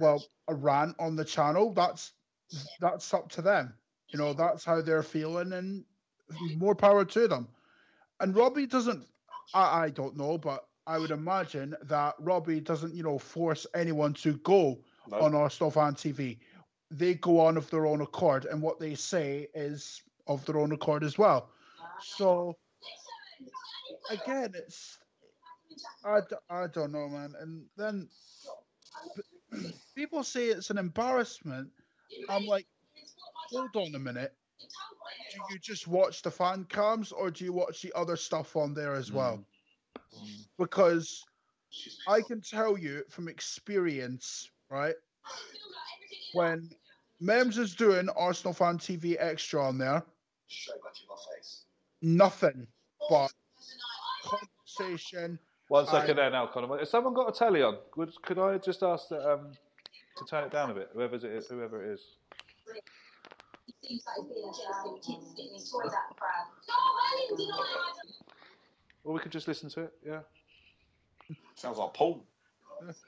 well, a rant on the channel, that's that's up to them. You know, that's how they're feeling, and more power to them. And Robbie doesn't. I, I don't know, but I would imagine that Robbie doesn't, you know, force anyone to go No. on stuff on TV. They go on of their own accord, and what they say is of their own accord as well. So again, it's I, I don't know, man. And then people say it's an embarrassment. I'm like, hold on a minute. Do you just watch the fan cams or do you watch the other stuff on there as hmm. well? Because I can tell you from experience, right? When Mems is doing Arsenal Fan TV Extra on there, nothing but conversation. One second and- there now, Colin. Has someone got a telly on? Could, could I just ask that, um, to turn it down a bit? Whoever's it is, whoever it is. Or we could just listen to it. Yeah. Sounds like Paul.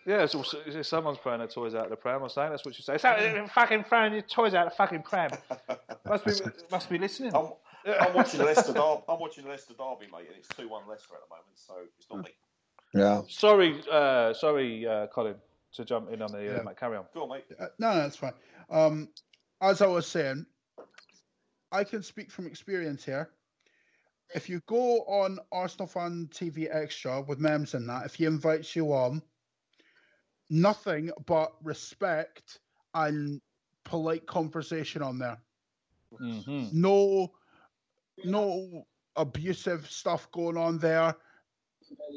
Yeah, it's, also, it's someone's throwing their toys out of the pram. I'm saying that's what you say. It's fucking throwing your toys out of the fucking pram. must be must be listening. I'm, I'm watching Leicester Derby. I'm watching Leicester Derby, mate, and it's two one Leicester at the moment, so it's not me. Yeah. Sorry, uh, sorry, uh, Colin, to jump in on the uh, Yeah. mate. Carry on. Go on, mate. Uh, No, no, that's fine. Um, as I was saying, I can speak from experience here. If you go on Arsenal Fan TV Extra with Mems and that, if he invites you on, nothing but respect and polite conversation on there. Mm-hmm. No, no abusive stuff going on there.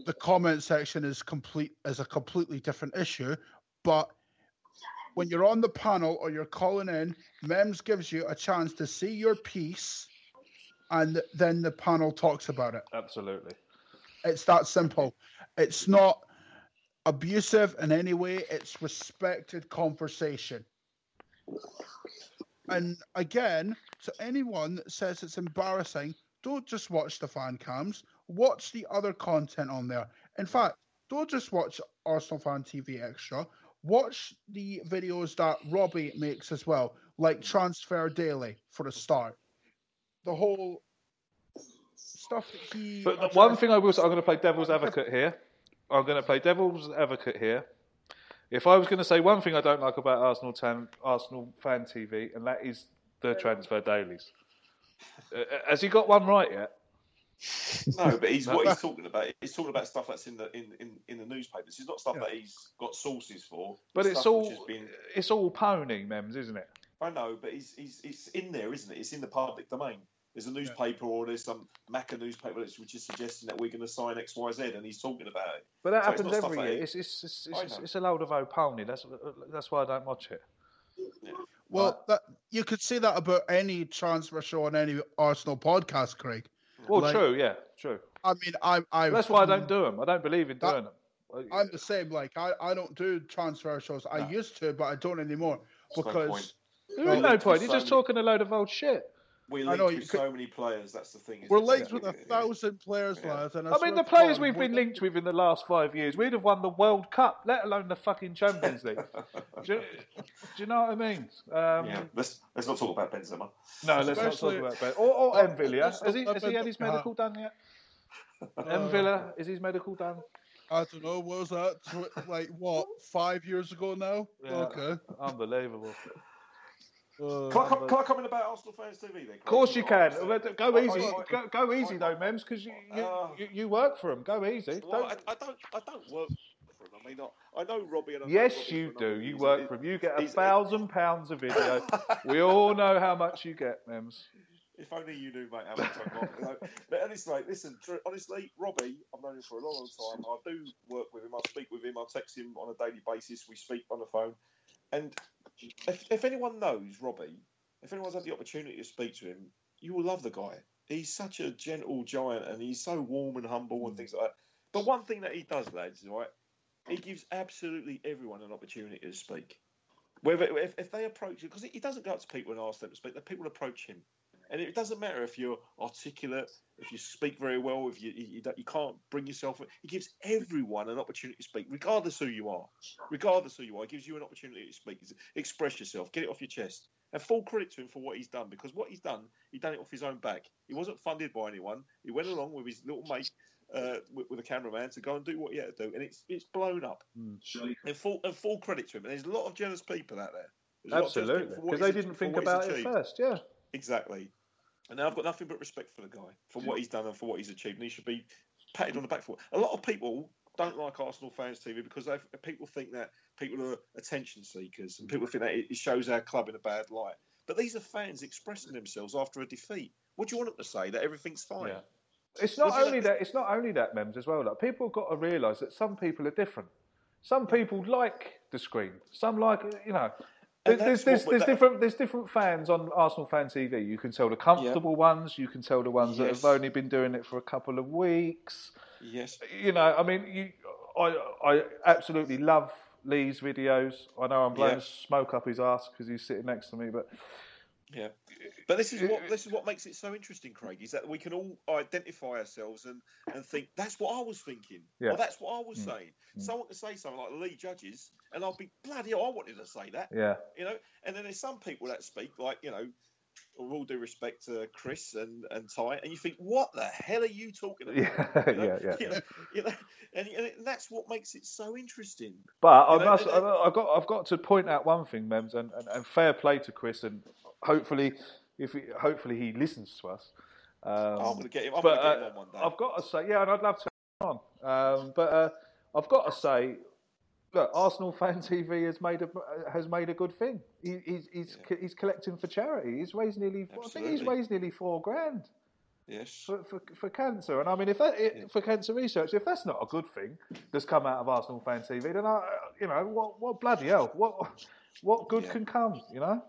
The comment section is complete is a completely different issue, but when you're on the panel or you're calling in, Mems gives you a chance to see your piece, and then the panel talks about it. Absolutely. It's that simple. It's not abusive in any way. It's respected conversation. And again, to anyone that says it's embarrassing, don't just watch the fan cams. Watch the other content on there. In fact, don't just watch Arsenal Fan TV Extra. Watch the videos that Robbie makes as well, like Transfer Daily for a start. The whole stuff that he. But the one thing I will say, I'm going to play devil's advocate here. I'm going to play devil's advocate here. If I was going to say one thing I don't like about Arsenal tan, Arsenal fan TV, and that is the transfer dailies. Uh, has he got one right yet? No, but he's what he's talking about. He's talking about stuff that's in the in, in, in the newspapers. It's not stuff that he's got sources for. But it's stuff all been. it's all pony mems, isn't it? I know, but he's, he's it's in there, isn't it? It's in the public domain. There's a newspaper or there's some Macca newspaper that's which is suggesting that we're going to sign X, Y, Z, and he's talking about it. But that So happens not every year. It's it's it's, it's, it's a load of old pony. That's that's why I don't watch it. Well, uh, that you could say that about any transfer show on any Arsenal podcast, Craig. Well, Like, true, yeah, true. I mean, I, I. That's why I don't do them. I don't believe in doing them. I'm the same. Like, I, I don't do transfer shows. I used to, but I don't anymore no because. point. There is no point. You're just talking a load of old shit. We're linked know, with you could- so many players. That's the thing. We're linked Yeah. with a thousand players, lads. And I mean, the players we've been linked with in the last five years, we'd have won the World Cup, let alone the fucking Champions League. do, you, do you know what I mean? Um, Yeah, let's let's not talk about Benzema. No, let's Especially- not talk about Ben. Or, or M'Vila. Has he, has he had his about- medical done yet? M'Vila, is his medical done? I don't know. What was that? Like what? Five years ago now? Yeah. Okay. Unbelievable. Oh, Can I, come, can I come in about Arsenal fans TV then? Of course you can. Go easy. Go, go easy though, Mems, because you, you, Uh, you you work for them. Go easy. Well, Don't- I, I don't. I don't work for him. I mean, I, I know Robbie. And I Yes, Robbie you do. You work It- for them. You get a he's- thousand pounds a video. we all know how much you get, Mems. If only you knew, mate, how much I got. You know? But honestly, mate, listen, honestly, Robbie, I've known him for a long, long time. I do work with him. I speak with him. I text him on a daily basis. We speak on the phone. And if, if anyone knows Robbie, if anyone's had the opportunity to speak to him, you will love the guy. He's such a gentle giant and he's so warm and humble and mm. things like that. But one thing that he does, lads, is right, he gives absolutely everyone an opportunity to speak. Whether if, if they approach him, because he doesn't go up to people and ask them to speak, the people approach him. And it doesn't matter if you're articulate, if you speak very well, if you you, you can't bring yourself. He gives everyone an opportunity to speak, regardless who you are. Regardless who you are, he gives you an opportunity to speak, express yourself, get it off your chest. And full credit to him for what he's done, because what he's done, he done it off his own back. He wasn't funded by anyone. He went along with his little mate, uh, with, with a cameraman, to go and do what he had to do, and it's it's blown up. And full and full credit to him. And there's a lot of jealous people out there. There's a lot of jealous Absolutely, people for what because they didn't think what he's about it first. Yeah. Exactly. And now I've got nothing but respect for the guy, for what he's done and for what he's achieved. And he should be patted on the back for it. A lot of people don't like Arsenal fans TV because people think that people are attention seekers and people think that it shows our club in a bad light. But these are fans expressing themselves after a defeat. What do you want them to say? That everything's fine? Yeah. It's not only like- that. It's not only that, Mems, as well. Like people have got to realise that some people are different. Some people like the screen. Some like you know. And There's, there's, there's different there's different fans on Arsenal fan TV. You can tell the comfortable ones. You can tell the ones that have only been doing it for a couple of weeks. Yes. You know, I mean, you, I I absolutely love Lee's videos. I know I'm blowing Yeah. smoke up his ass because he's sitting next to me, but Yeah, but this is what this is what makes it so interesting, Craig. Is that we can all identify ourselves and, and think that's what I was thinking, Yeah. or that's what I was Mm. saying. Someone can say something like Lee Judges, and I'll be bloody. hell, I wanted to say that. Yeah. you know. And then there's some people that speak like you know, with all due respect to Chris and and Ty, and you think, what the hell are you talking about? Yeah, You know? yeah, yeah. You know, you know, and, and that's what makes it so interesting. But I must, and- I've got, I've got to point out one thing, Mems, and, and, and fair play to Chris, and hopefully, if he, hopefully he listens to us. Um, I'm gonna get him- I'm but, gonna get him uh, on one day. I've got to say, yeah, and I'd love to on. Um, but uh, I've got to say, look, Arsenal fan TV has made a has made a good thing. He, he's he's, he's collecting for charity. He's raised nearly, I think he's raised nearly four grand Yes. for, for, for cancer. And I mean, if that, it, for cancer research, if that's not a good thing that's come out of Arsenal fan TV, then I, you know, what, what bloody hell, what, what good can come, you know?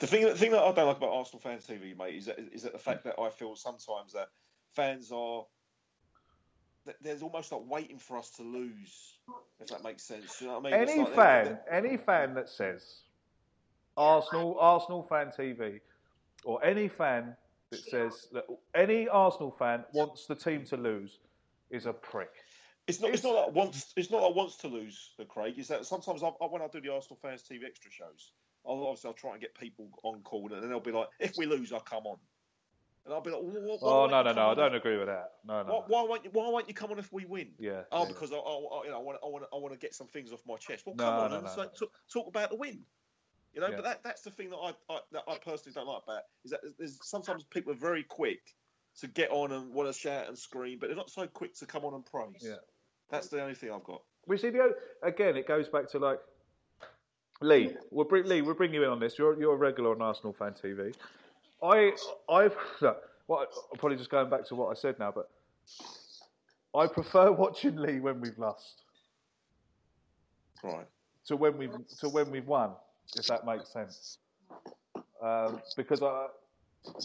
The thing, the thing that I don't like about Arsenal fans TV, mate, is that, is that the fact that I feel sometimes that fans are there's almost like waiting for us to lose, if that makes sense. You know what I mean? Any like fan, any fan that says Arsenal, Arsenal fan TV, or any fan that says that any Arsenal fan wants the team to lose is a prick. It's not. It's, not like wants. It's not like wants to lose. The Craig is that sometimes I, I, when I do the Arsenal fans TV extra shows, I'll obviously I'll try and get people on call, and then they'll be like, "If we lose, I'll come on," and I'll be like, well, Oh no, no, no! I don't agree with that. No, no. Why, why won't you? Why won't you come on if we win? Yeah. Oh, yeah. because I, I, you know, I want, I want, I want to get some things off my chest. Well, No, come on no, and no. Talk, talk about the win. You know, Yeah. but that, that's the thing that I, I that I personally don't like about it, is that there's sometimes people are very quick to get on and want to shout and scream, but they're not so quick to come on and praise. Yeah. That's the only thing I've got. We see the again. It goes back to like Lee. We'll bring Lee. We'll bring you in on this. You're you're a regular on Arsenal fan TV. I I look. What I'm probably just going back to what I said now, but I prefer watching Lee when we've lost Right. to when we've to when we've won. If that makes sense, um, because I,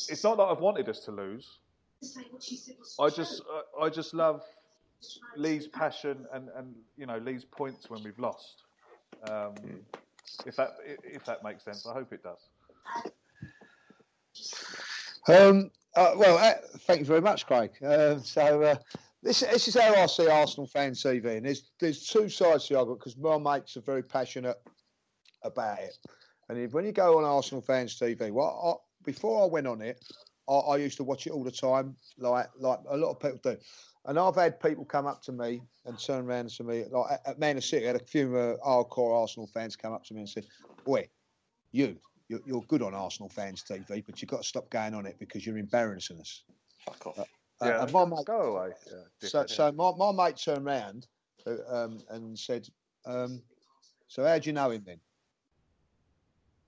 it's not that I've wanted us to lose. I just I, I just love Lee's passion and, and you know Lee's points when we've lost. Um, if that if that makes sense, I hope it does. Um, uh, well, uh, thank you very much, Craig. Uh, so uh, this, this is how I see Arsenal fan TV, and there's there's two sides to the argument because my mates are very passionate about it. And if, when you go on Arsenal fans TV, well, I, before I went on it, I, I used to watch it all the time, like like a lot of people do. And I've had people come up to me and turn around to me, like at, Man City, I had a few hardcore Arsenal fans come up to me and said, Boy, you, you're, you're good on Arsenal fans TV, but you've got to stop going on it because you're embarrassing us. Fuck off. Uh, Yeah, and my mate, go away. so, so my, my mate turned round uh, um, and said, um, "So how do you know him then?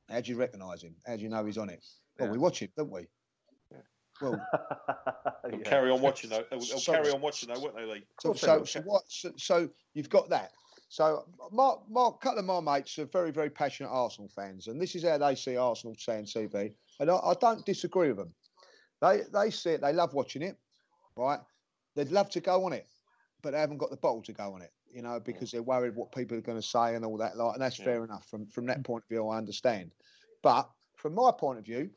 How do you recognise him? How do you know he's on it? Well, we watch him, don't we? Well, They'll Carry on watching though. They'll, they'll So- carry on watching though, won't they, Lee? so, so, so what? So, so you've got that. So my, my a couple of my mates are very, very passionate Arsenal fans, and this is how they see Arsenal saying TV, and I, I don't disagree with them. They they see it, they love watching it, right? They'd love to go on it, but they haven't got the bottle to go on it, you know, because they're worried what people are going to say and all that. Like, and that's Yeah. fair enough from from that point of view. I understand, but from my point of view,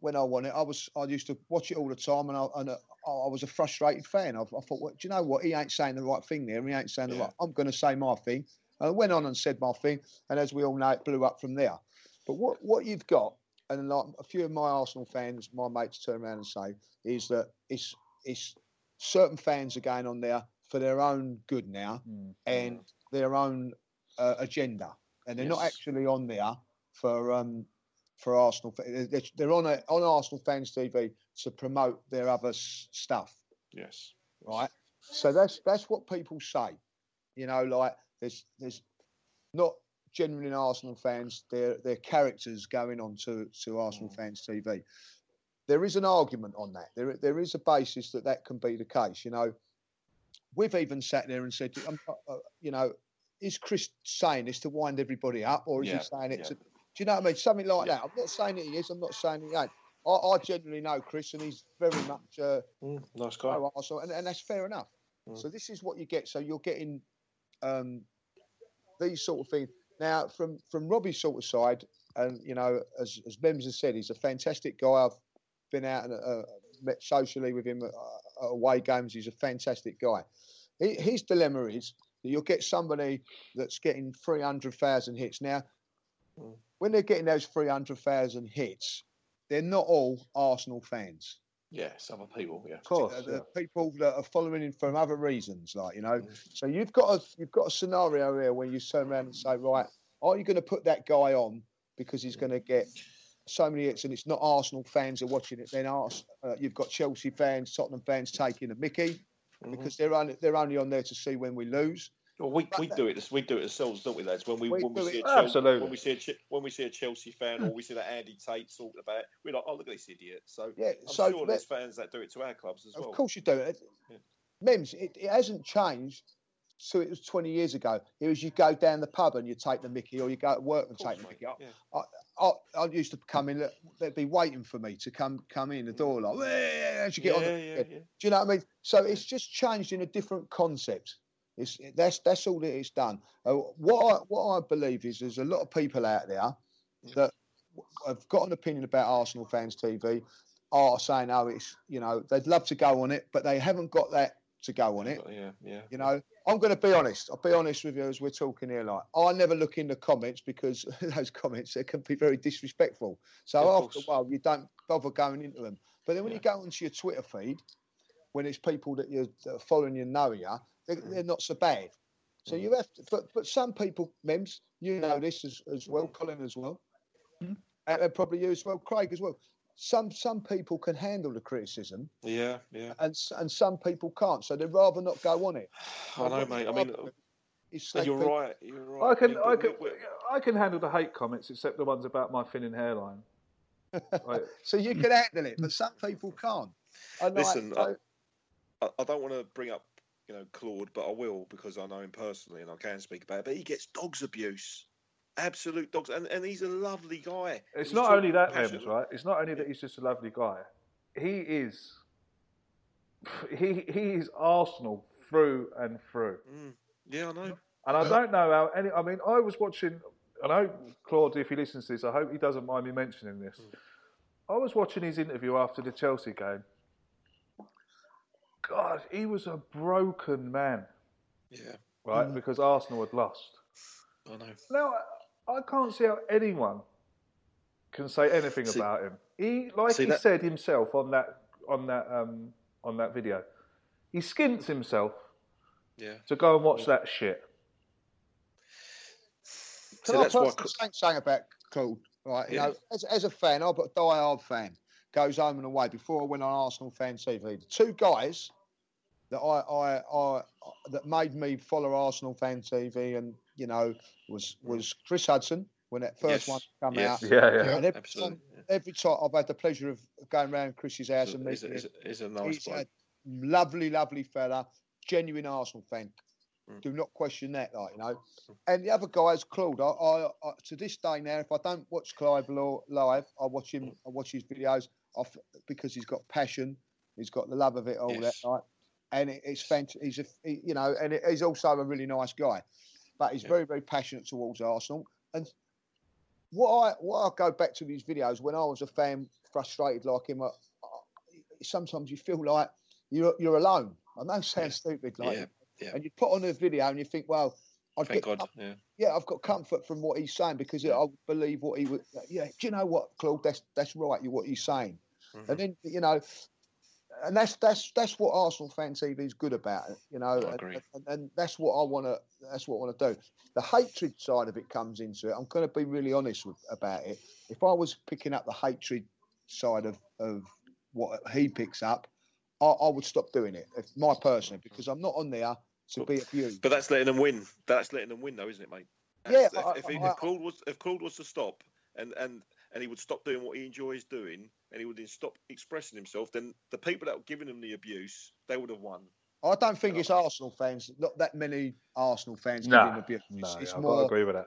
when I won it, I was I used to watch it all the time, and I and I was a frustrated fan. I, I thought, well, do you know what? He ain't saying the right thing there. He ain't saying the right. I'm going to say my thing. And I went on and said my thing, and as we all know, it blew up from there. But what what you've got, and like a few of my Arsenal fans, my mates turn around and say, is that it's it's certain fans are going on there for their own good now and their own uh, agenda, and they're not actually on there for um for Arsenal. They're, on a, on Arsenal fans TV to promote their other s- stuff, Yes. right? So that's that's what people say. You know, like there's there's not genuine Arsenal fans. They're they're characters going on to to Arsenal fans TV. There is an argument on that. There there is a basis that that can be the case. You know, we've even sat there and said, uh, you know, is Chris saying this to wind everybody up, or is Yeah, he saying it yeah. to? Do you know what I mean? Something like that. I'm not saying that he is. I'm not saying he ain't. I, I genuinely know Chris, and he's very much uh, nice guy. Arsenal, and, and that's fair enough. Mm. So this is what you get. So you're getting um, these sort of things. Now, from from Robbie's sort of side, and you know, as as Mems has said, he's a fantastic guy. I've been out and uh, met socially with him at, at away games. He's a fantastic guy. He, his dilemma is that you'll get somebody that's getting three hundred thousand hits. Now, when they're getting those three hundred thousand hits, they're not all Arsenal fans. Yes, other people. Yeah. Of Uh, the people that are following him from other reasons, like you know. So you've got a you've got a scenario here where you turn around and say, right, are you going to put that guy on because he's going to get so many hits, and it's not Arsenal fans are watching it. Then Ars- uh, you've got Chelsea fans, Tottenham fans taking a Mickey because they're only they're only on there to see when we lose. Well, we, we do it. We do it ourselves, don't we, lads? When we, We when we do see a. Chelsea, Absolutely. when we see a when we see a Chelsea fan or we see that Andy Tate talking about, it, we're like, oh look at this idiot. So Yeah, I'm so sure let- there's fans that do it to our clubs as well. Of course you do. It- Mems, it, it hasn't changed. So it was 20 years ago. It was you go down the pub and you take the Mickey, or you go to work and take the Mickey. I, I, I used to come in. They'd be waiting for me to come come in the mm. door like, as you get on. Yeah, the- yeah, yeah. Do you know what I mean? So it's just changed in a different concept. It's that's that's all that it's done. Uh, what I, what I believe is there's a lot of people out there that have got an opinion about Arsenal fans TV are saying, oh, it's you know they'd love to go on it, but they haven't got that to go on it. Yeah, yeah. You know, I'm going to be honest. I'll be honest with you as we're talking here. Like, I never look in the comments because those comments they can be very disrespectful. So Yeah, after a while, you don't bother going into them. But then when you go onto your Twitter feed, when it's people that you're that are following you know you, they're, Mm. they're not so bad. So mm. you have to, but but some people, Mems, you know this as, as well, Colin as well, mm-hmm. and, and probably you as well, Craig as well. Some some people can handle the criticism, Yeah, yeah. and and some people can't. So they'd rather not go on it. I know, mate. I mean, It's uh, and like you're people- right. You're right. I can, mean, I can, we- I can handle the hate comments, except the ones about my thinning hairline. Right. So you can handle it, but some people can't. And Listen, so- I, I don't want to bring up, you know, Claude, but I will because I know him personally and I can speak about it. But he gets dogs abuse, absolute dogs, and, and he's a lovely guy. It's He's not only that, passionate- right? It's not only that he's just a lovely guy. He is. He he is Arsenal through and through. Mm, yeah, I know. And I don't know how any. I mean, I was watching. I know Claude, if he listens to this, I hope he doesn't mind me mentioning this. I was watching his interview after the Chelsea game. God, he was a broken man, Yeah, right? Mm. Because Arsenal had lost. I know. Now, I can't see how anyone can say anything See- about him. He, like he that- said himself on that on that um, on that video, he skins himself Yeah. to go and watch that shit. Can I personally say something about Claude? Right, you Yeah. know, as, as a fan, I'm a die-hard fan. Goes home and away. Before I went on Arsenal fan TV, the two guys that I, I, I that made me follow Arsenal fan TV, and you know, was was Chris Hudson when that first Yes, one come yes. out. Yeah, yeah. And every Absolutely, time, every time I've had the pleasure of going round Chris's house and He's a, meeting him. a, he's a nice He's bloke. a lovely, lovely fella, genuine Arsenal fan. Mm. Do not question that, like you know. And the other guy is Claude. I, I, I to this day now, if I don't watch Clive Law live, I watch him. I watch his videos off because he's got passion. He's got the love of it all. Yes. That, right? And it, it's fantastic. He's a, you know, and it, he's also a really nice guy, but he's very, very passionate towards Arsenal. And what I what I go back to these videos when I was a fan, frustrated like him. I, I- sometimes you feel like you're you're alone. I know it sounds stupid, like, Yeah, yeah. and you put on a video and you think, well, I'd Thank get God. Yeah. yeah, I've got comfort from what he's saying because I believe what he would. Yeah, do you know what, Claude? That's that's right. You what he's saying, Mm-hmm. and then you know, and that's that's that's what Arsenal fan TV is good about. You know, and, agree. and, and that's what I want to. That's what I want to do. The hatred side of it comes into it. I'm going to be really honest with, about it. If I was picking up the hatred side of of what he picks up, I, I would stop doing it. If my personally, because I'm not on there to be abused. But that's letting them win. That's letting them win, though, isn't it, mate? Yeah, That's- I- If, if, I- if Claude was if Claude was to stop and and and he would stop doing what he enjoys doing, and he would then stop expressing himself, then the people that were giving him the abuse, they would have won. I don't think it's Arsenal fans. Not that many Arsenal fans No, giving abuse. no, It's, it's yeah, I've more agree with that.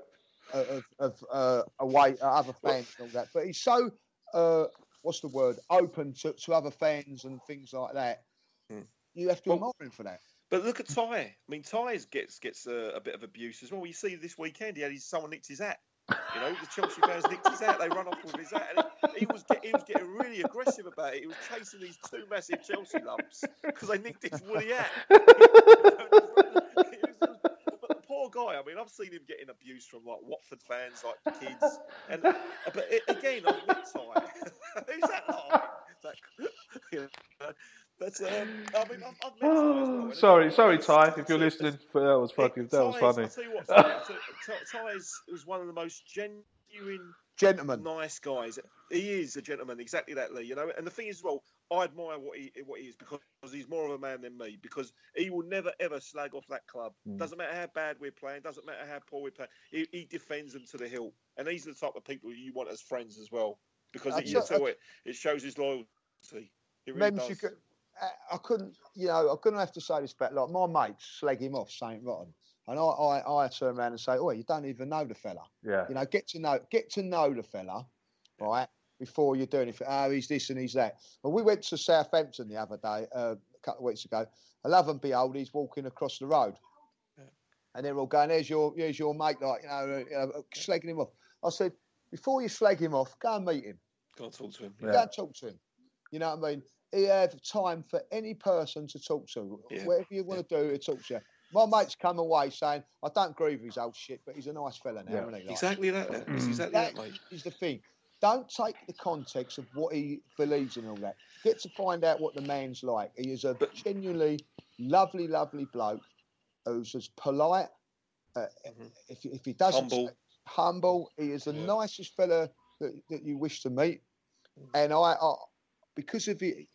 of, of uh, away uh, other fans and all that. But he's so uh, what's the word? Open to, to other fans and things like that. Hmm. You have to admire him for that. But look at Ty. I mean, Ty gets gets a, a bit of abuse as well. You see this weekend, he had his someone nicked his hat. You know, the Chelsea fans nicked his hat. They run off with his hat, and he, he was get, he was getting really aggressive about it. He was chasing these two massive Chelsea lumps because they nicked his woolly hat. Poor guy. I mean, I've seen him getting abused from like Watford fans, like kids. And uh, but it, again, I've met Ty. Who's that like? That, you know, but um, I mean, I've, I've met Ty as well. sorry, it's- sorry, Ty, if you're listening. But that was fucking. That was Ty's- funny. I'll tell you what, Ty, Ty, Ty is, was one of the most genuine, Gentlemen. nice guys. He is a gentleman, exactly that, Lee. You know, and the thing is, well, I admire what he what he is because he's more of a man than me. Because he will never ever slag off that club. Mm. Doesn't matter how bad we're playing. Doesn't matter how poor we're playing. He, he defends them to the hilt, and he's the type of people you want as friends as well. Because it, That's it. it, it shows his loyalty. It really Mems, you could, I- couldn't, you know, I couldn't have to say this back. Like my mates slag him off, saying rotten, and I, I, I turn around and say, "Oh, you don't even know the fella." Yeah. You know, get to know, get to know the fella, right, before you do anything. Oh, he's this and he's that. Well, we went to Southampton the other day, uh, a couple of weeks ago. And love and behold, he's walking across the road, and they're all going, "There's your, there's your mate," like you know, uh, uh, slagging him off. I said, before you slag him off, go and meet him. Go and talk to him. Go and talk to him. You know what I mean? He have time for any person to talk to. Yeah. Whatever you want to do, he'll talk to you. My mate's come away saying, I don't agree with his old shit, but he's a nice fella now, Yeah. isn't he? Like, Exactly that. It's Mm. exactly that that, mate. is the thing. Don't take the context of what he believes in and all that. Get to find out what the man's like. He is a genuinely lovely, lovely bloke who's as polite. Uh, if, if he doesn't Humble. humble, he is the Yeah. nicest fella that, that you wish to meet. And I, I because of it,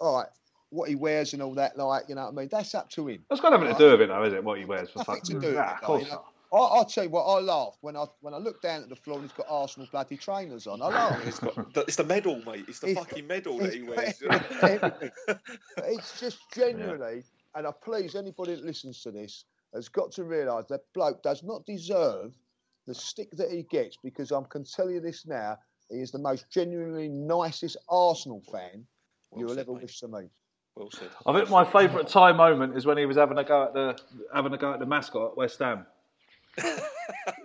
all right, what he wears and all that, like you know what I mean. That's up to him. That's got nothing to do with it, though, is it? What he wears for Nothing fucking. to do Nah, it, of though, course you know. not. I, I'll tell you what, I laugh when I when I look down at the floor and he's got Arsenal bloody trainers on. I laugh. It's, got, it's the medal, mate. It's the He's fucking medal that he wears. it's just genuinely, and I please anybody that listens to this has got to realise that bloke does not deserve the stick that he gets because I can tell you this now, he is the most genuinely nicest Arsenal fan you will said, ever mate. wish to meet. Well said. I think my favourite Ty moment is when he was having a go at the having a go at the mascot at West Ham.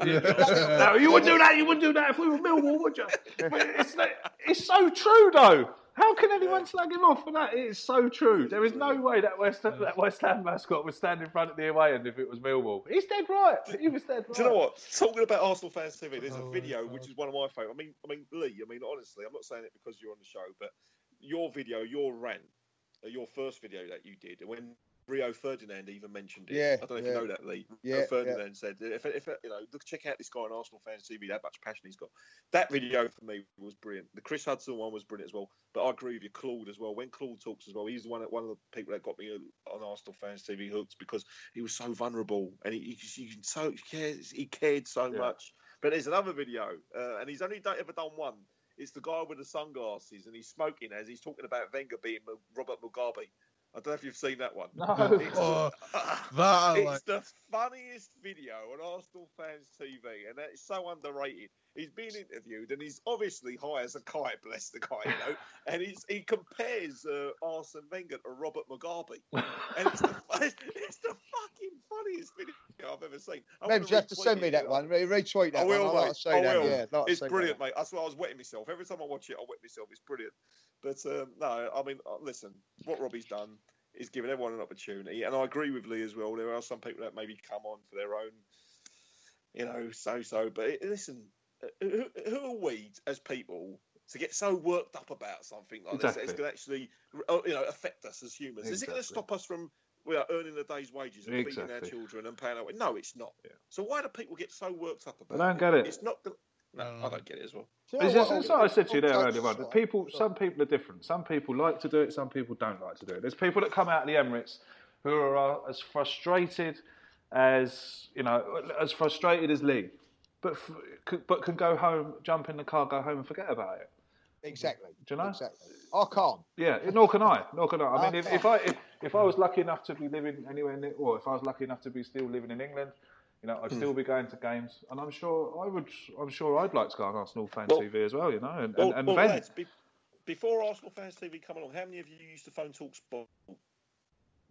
no, you wouldn't do that. You wouldn't do that if we were Millwall, would you? But it's, it's so true, though. How can anyone slag him off for that? It is so true. There is no way that West that West Ham mascot would stand in front of the away end if it was Millwall. He's dead right. He was dead right. Do you know what? Talking about Arsenal fans TV, there's a oh, video which is one of my favourite. I mean, I mean, Lee. I mean, honestly, I'm not saying it because you're on the show, but your video, your rant, uh, your first video that you did, when Rio Ferdinand even mentioned it. Yeah, I don't know if yeah. you know that, Lee. Yeah, Rio Ferdinand said, if, if you know, look, check out this guy on Arsenal fans TV. That much passion he's got. That video for me was brilliant. The Chris Hudson one was brilliant as well. But I agree with you, Claude as well. When Claude talks as well, he's one of, one of the people that got me on Arsenal fans TV hooked because he was so vulnerable and he, he, he so he cares, he cared so Yeah. much. But there's another video, uh, and he's only done, ever done one. It's the guy with the sunglasses and he's smoking as he's talking about Wenger being Mu- Robert Mugabe. I don't know if you've seen that one. No. It's, Oh, that it's like. the funniest video on Arsenal fans TV, and it's so underrated. He's being interviewed, and he's obviously high as a kite, bless the guy, you know. and he's, he compares uh, Arsene Wenger to Robert Mugabe, and it's the, it's the fucking funniest video I've ever seen. I Mem, you have to send me that one. Re- Retweet that I will, one. Mate. I that. will. Yeah, like it's see that brilliant, mate. That's why I was wetting myself. Every time I watch it, I wet myself. It's brilliant. But um, no, I mean, uh, listen, what Robbie's done is giving everyone an opportunity, and I agree with Lee as well. There are some people that maybe come on for their own, you know, so-so. But it, listen, who, who are we as people? To get so worked up about something like this, that it's going to actually, uh, you know, affect us as humans. Is it going to stop us from well, earning a day's wages and feeding our children and paying our way? No, it's not. So why do people get so worked up about it? I don't get it. It's not. Gonna, no, I don't get it as well. It's just, it's like I said to you there earlier on. that People, some people are different. Some people like to do it. Some people don't like to do it. There's people that come out of the Emirates who are uh, as frustrated as you know, as frustrated as Lee, but f- c- but can go home, jump in the car, go home, and forget about it. Exactly. Do you know? Exactly. I can't. Yeah, nor can I. Nor can I. I mean, if, if I if, if I was lucky enough to be living anywhere, near, or if I was lucky enough to be still living in England, you know, I'd Hmm. still be going to games, and I'm sure I would. I'm sure I'd like to go on Arsenal fan Well- TV as well. You know, and Well, and, and well, vent. lads, be, before Arsenal fans TV come along, how many of you used to phone Talksport?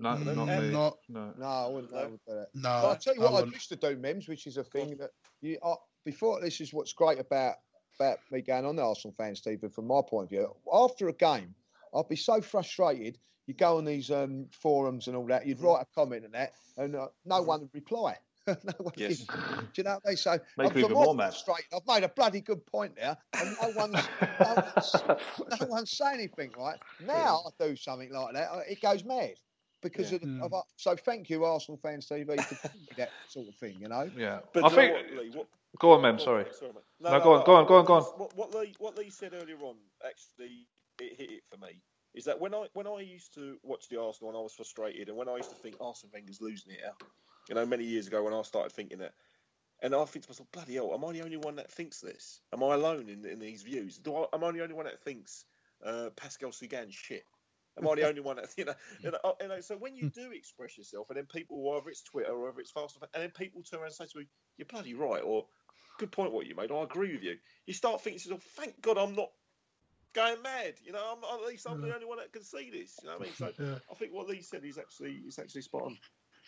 No, Mm, not me. not- No. No, I wouldn't, I wouldn't do that. No, But I'll tell you what I, wouldn't. used to do, Mems, which is a thing that you uh, before. This is what's great about about me going on the Arsenal fans, Stephen. From my point of view, after a game, I'd be so frustrated. You go on these um, forums and all that. Mm-hmm. You'd write a comment and that, and uh, no one would reply. no one Yes. did. Do you know what I mean? So Make I'm you even more more mad. frustrated. I've made a bloody good point there, and no one's no one's, no one's saying anything. Right now, I do something like that. uh, It goes mad. Because Yeah. of, the, Mm. of uh, so, thank you, Arsenal fans TV, for that sort of thing. You know, Yeah, But I think. what, Lee, what, Go on, man. Sorry. sorry, mate. No, go on, go on, go on, go on. What, what Lee, what Lee said earlier on actually it hit it for me. Is that when I when I used to watch the Arsenal and I was frustrated, and when I used to think Arsene Wenger's losing it out, you know, many years ago when I started thinking that, and I think to myself, bloody hell, am I the only one that thinks this? Am I alone in, in these views? Do I, am I the only one that thinks uh, Pascal Cygan shit? Am I the only one that you know, you know? You know, so when you hmm. do express yourself, and then people, whether it's Twitter or whether it's fast, and then people turn around and say to me, "You're bloody right," or "Good point, what you made. I agree with you." You start thinking to yourself, "Thank God I'm not going mad." You know, I'm, at least I'm the only one that can see this. You know what I mean? So Yeah. I think what Lee said is actually is actually spot on.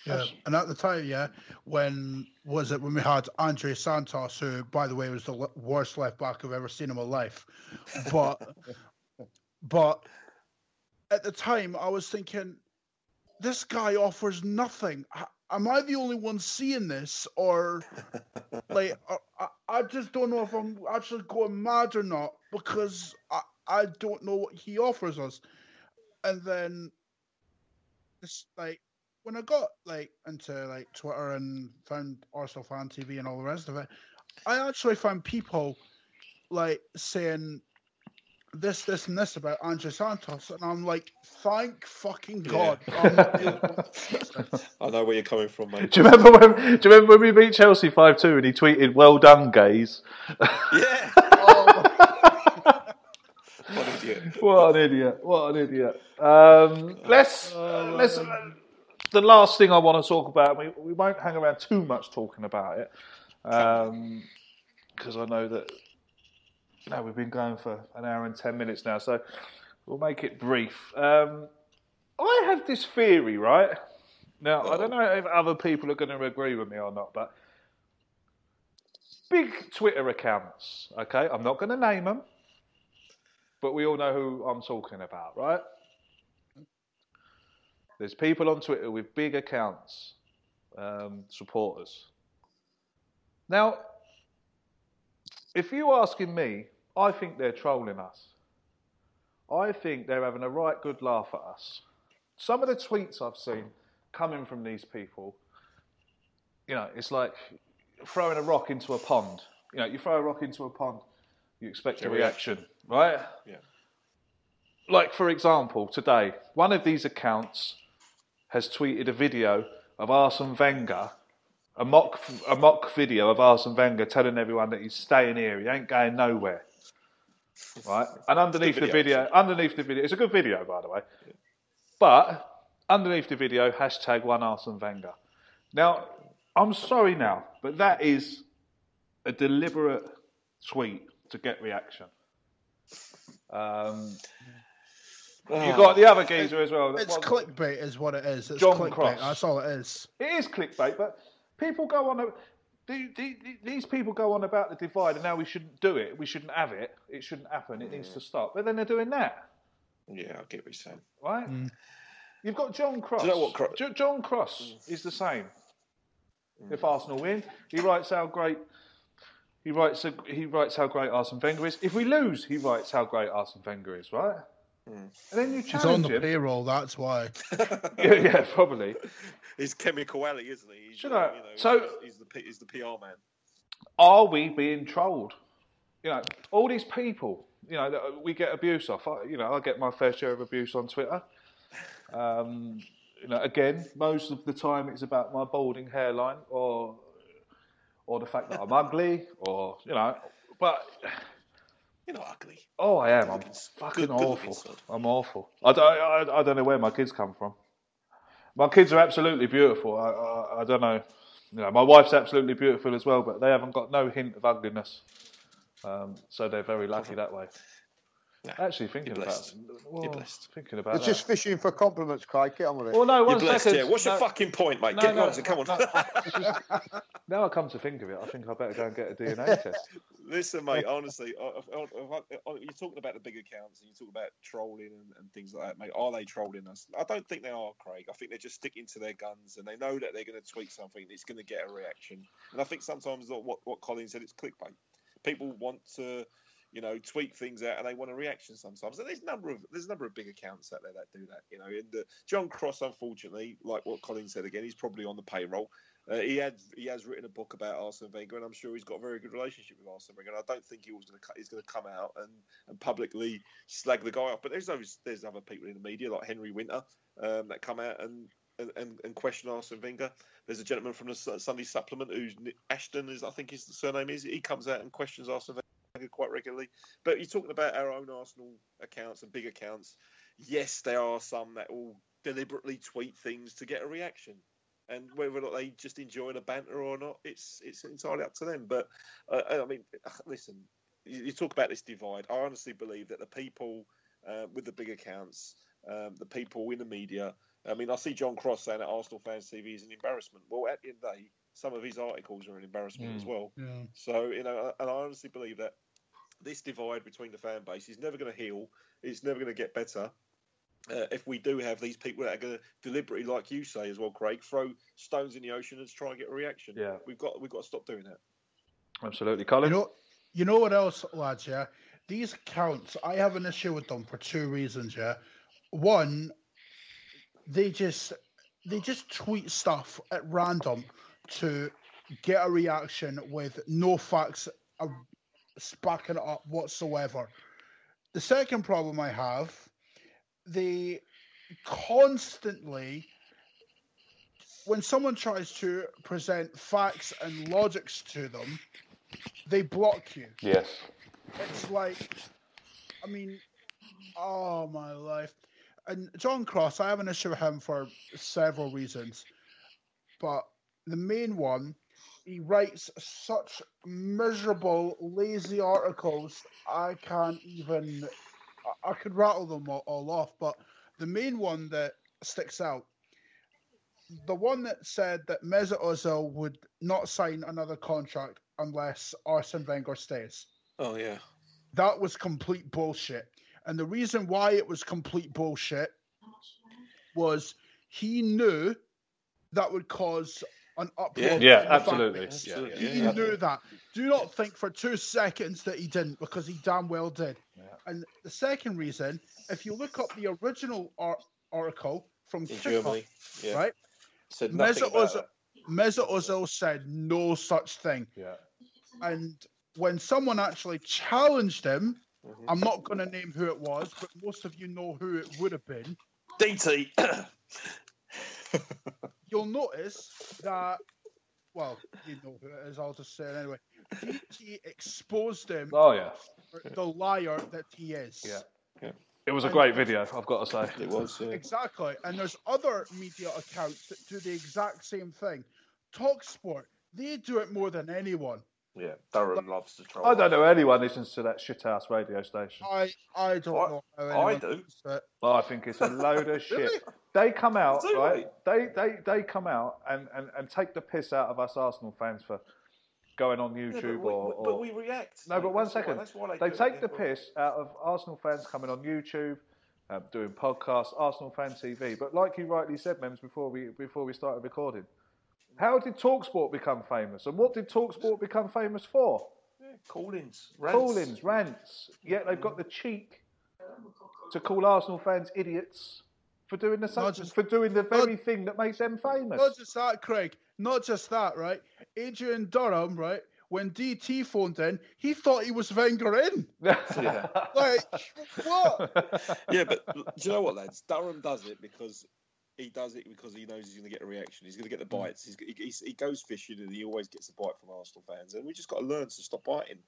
Yeah, and at the time, yeah, when was it when we had Andre Santos, who, by the way, was the worst left back I've ever seen in my life, but but at the time I was thinking, this guy offers nothing. Am I the only one seeing this, or like I, I- I just don't know if I'm actually going mad or not because I I don't know what he offers us, and then it's like when I got like into like Twitter and found Arsenal fan TV and all the rest of it, I actually found people like saying this, this, and this about Andre Santos, and I'm like, thank fucking God. I'm not the only one that sees this. I know where you're coming from, mate. Do you remember when? Do you remember when we beat Chelsea five two and he tweeted, "Well done, gays." Yeah. Oh what an idiot. what an idiot! What an idiot! Um, let's uh, let's. Uh, the last thing I want to talk about. We we won't hang around too much talking about it, um, because I know that. Know, we've been going for an hour and ten minutes now, so we'll make it brief. Um, I have this theory, right? Now, I don't know if other people are going to agree with me or not, but big Twitter accounts, okay? I'm not going to name them, but we all know who I'm talking about, right? There's people on Twitter with big accounts, um, supporters. Now, if you're asking me, I think they're trolling us. I think they're having a right good laugh at us. some of the tweets I've seen coming from these people, you know, it's like throwing a rock into a pond. You know, you throw a rock into a pond, you expect a a reaction, right? Yeah. Like, for example, today, one of these accounts has tweeted a video of Arsene Wenger, a mock, a mock video of Arsene Wenger telling everyone that he's staying here, he ain't going nowhere. Right? And underneath the video, video, underneath the video, it's a good video, by the way. But underneath the video, hashtag one Arsene Wenger. Now, I'm sorry now, but that is a deliberate tweet to get reaction. Um, You've got the other geezer as well. It's What- clickbait, is what it is. It's John clickbait. Cross. That's all it is. It is clickbait, but people go on. A, the, the, the- these people go on about the divide, and now we shouldn't do it. We shouldn't have it. It shouldn't happen. It needs mm. to stop. But then they're doing that, Yeah, I get what you're saying. right? Mm. You've got John Cross. Do you know what Cro- Jo- John Cross mm. is the same. Mm. If Arsenal win, he writes how great. He writes. He writes how great Arsene Wenger is. If we lose, he writes how great Arsene Wenger is. Right. Mm. And then you He's on the him. payroll, that's why. yeah, yeah, probably. He's chemical alley, isn't he? He's, Should uh, I- you know, so- he's, he's the P- he's the PR man. are we being trolled? You know, all these people, you know, that we get abuse off. I, you know, I get my fair share of abuse on Twitter. Um, you know, again, most of the time it's about my balding hairline or or the fact that I'm ugly or you know, but You're not ugly. oh, I am. I'm fucking good awful. sod. I'm awful. I don't, I, I don't know where my kids come from. My kids are absolutely beautiful. I, I, I don't know. You know, my wife's absolutely beautiful as well, but they haven't got no hint of ugliness. Um, so they're very lucky that way. Actually, thinking you're about blessed. well, You're blessed. thinking about It's that. just fishing for compliments, Craig. Get on with it. Well, no, You're blessed, second. yeah. What's your fucking point, mate? no, Get no, on, come on. now I come to think of it, I think I better go and get a DNA test. Listen, mate. Honestly, I- I- I- I- you're talking about the big accounts and you talk about trolling and, and things like that, mate. Are they trolling us? I don't think they are, Craig. I think they're just sticking to their guns and they know that they're going to tweet something that's going to get a reaction. And I think sometimes what what Colin said, it's clickbait. People want to, you know, tweet things out and they want a reaction sometimes. And there's a number of there's a number of big accounts out there that do that. You know, and uh, John Cross, unfortunately, like what Colin said again, he's probably on the payroll. Uh, he had he has written a book about Arsene Wenger, and I'm sure he's got a very good relationship with Arsene Wenger. And I don't think he was going to he's going to come out and, and publicly slag the guy off. But there's those there's other people in the media like Henry Winter um, that come out and. And, and, and question Arsene Wenger. There's a gentleman from the Sunday Supplement who's Ashton is I think his surname is. He comes out and questions Arsene Wenger quite regularly. But you're talking about our own Arsenal accounts and big accounts. Yes, there are some that will deliberately tweet things to get a reaction and whether or not they just enjoy the banter or not, it's it's entirely up to them. But uh, I mean, listen, you, you talk about this divide. I honestly believe that the people uh, with the big accounts, um, the people in the media. I mean, I see John Cross saying that Arsenal fans TV is an embarrassment. Well, at the end of the day, some of his articles are an embarrassment as well. Yeah. So you know, and I honestly believe that this divide between the fan base is never going to heal. It's never going to get better. Uh, if we do have these people that are going to deliberately, like you say as well, Craig, throw stones in the ocean and try and get a reaction, Yeah. we've got we've got to stop doing that. Absolutely, Colin. You know, you know what else, lads? Yeah, these accounts. I have an issue with them for two reasons. Yeah, one, they just they just tweet stuff at random to get a reaction with no facts backing it up whatsoever. The second problem I have, they constantly when someone tries to present facts and logics to them, they block you. Yes. It's like, I mean, oh my life. And John Cross, I have an issue with him for several reasons, but the main one, he writes such miserable, lazy articles. I can't even. I- I could rattle them all, all off, but the main one that sticks out the one that said that Mesut Ozil would not sign another contract unless Arsene Wenger stays. Oh yeah, That was complete bullshit. And the reason why it was complete bullshit was he knew that would cause an uproar. Yeah, in yeah, absolutely. base. Yeah, yeah, he yeah. knew that. Do not think for two seconds that he didn't, because he damn well did. And the second reason, if you look up the original ar- article from In kickoff, Germany, yeah. right? Said nothing Mesut about Ozil, that. Mesut Ozil said no such thing. Yeah. And when someone actually challenged him, Mm-hmm. I'm not going to name who it was, but most of you know who it would have been. DT. You'll notice that, well, you know who it is, I'll just say it anyway. DT exposed him Oh yeah. the liar that he is. Yeah. It was a great video, I've got to say. It was, yeah. Exactly. And there's other media accounts that do the exact same thing. Talksport, they do it more than anyone. Yeah, Durham loves to troll. I don't know anyone listens to that shithouse radio station. I I don't I- know how I anyone do. does it. I think it's a load of shit. Really? They come out, right? They, they they come out and, and, and take the piss out of us Arsenal fans for going on Yeah, YouTube but, we, or, or but we react. No, but one that's why- that's why they it, take yeah, the piss out of Arsenal fans coming on YouTube, um, doing podcasts, Arsenal fan TV. But like you rightly said, Mems, before we before we started recording, how did Talksport become famous, and what did Talksport become famous for? yeah, Call-ins, rants. Call-ins, rants. Yet they've got the cheek to call Arsenal fans idiots for doing the same, just- for doing the very thing that makes them famous. Not just that, Craig. Not just that, right? Adrian Durham, right? When DT phoned in, he thought he was Wenger in. Yeah. Like, what? yeah, but do you know what, lads? Durham does it because he does it because he knows he's going to get a reaction. He's going to get the Mm. bites. He's, he, he's, he goes fishing and he always gets a bite from Arsenal fans. And we just got to learn to stop biting.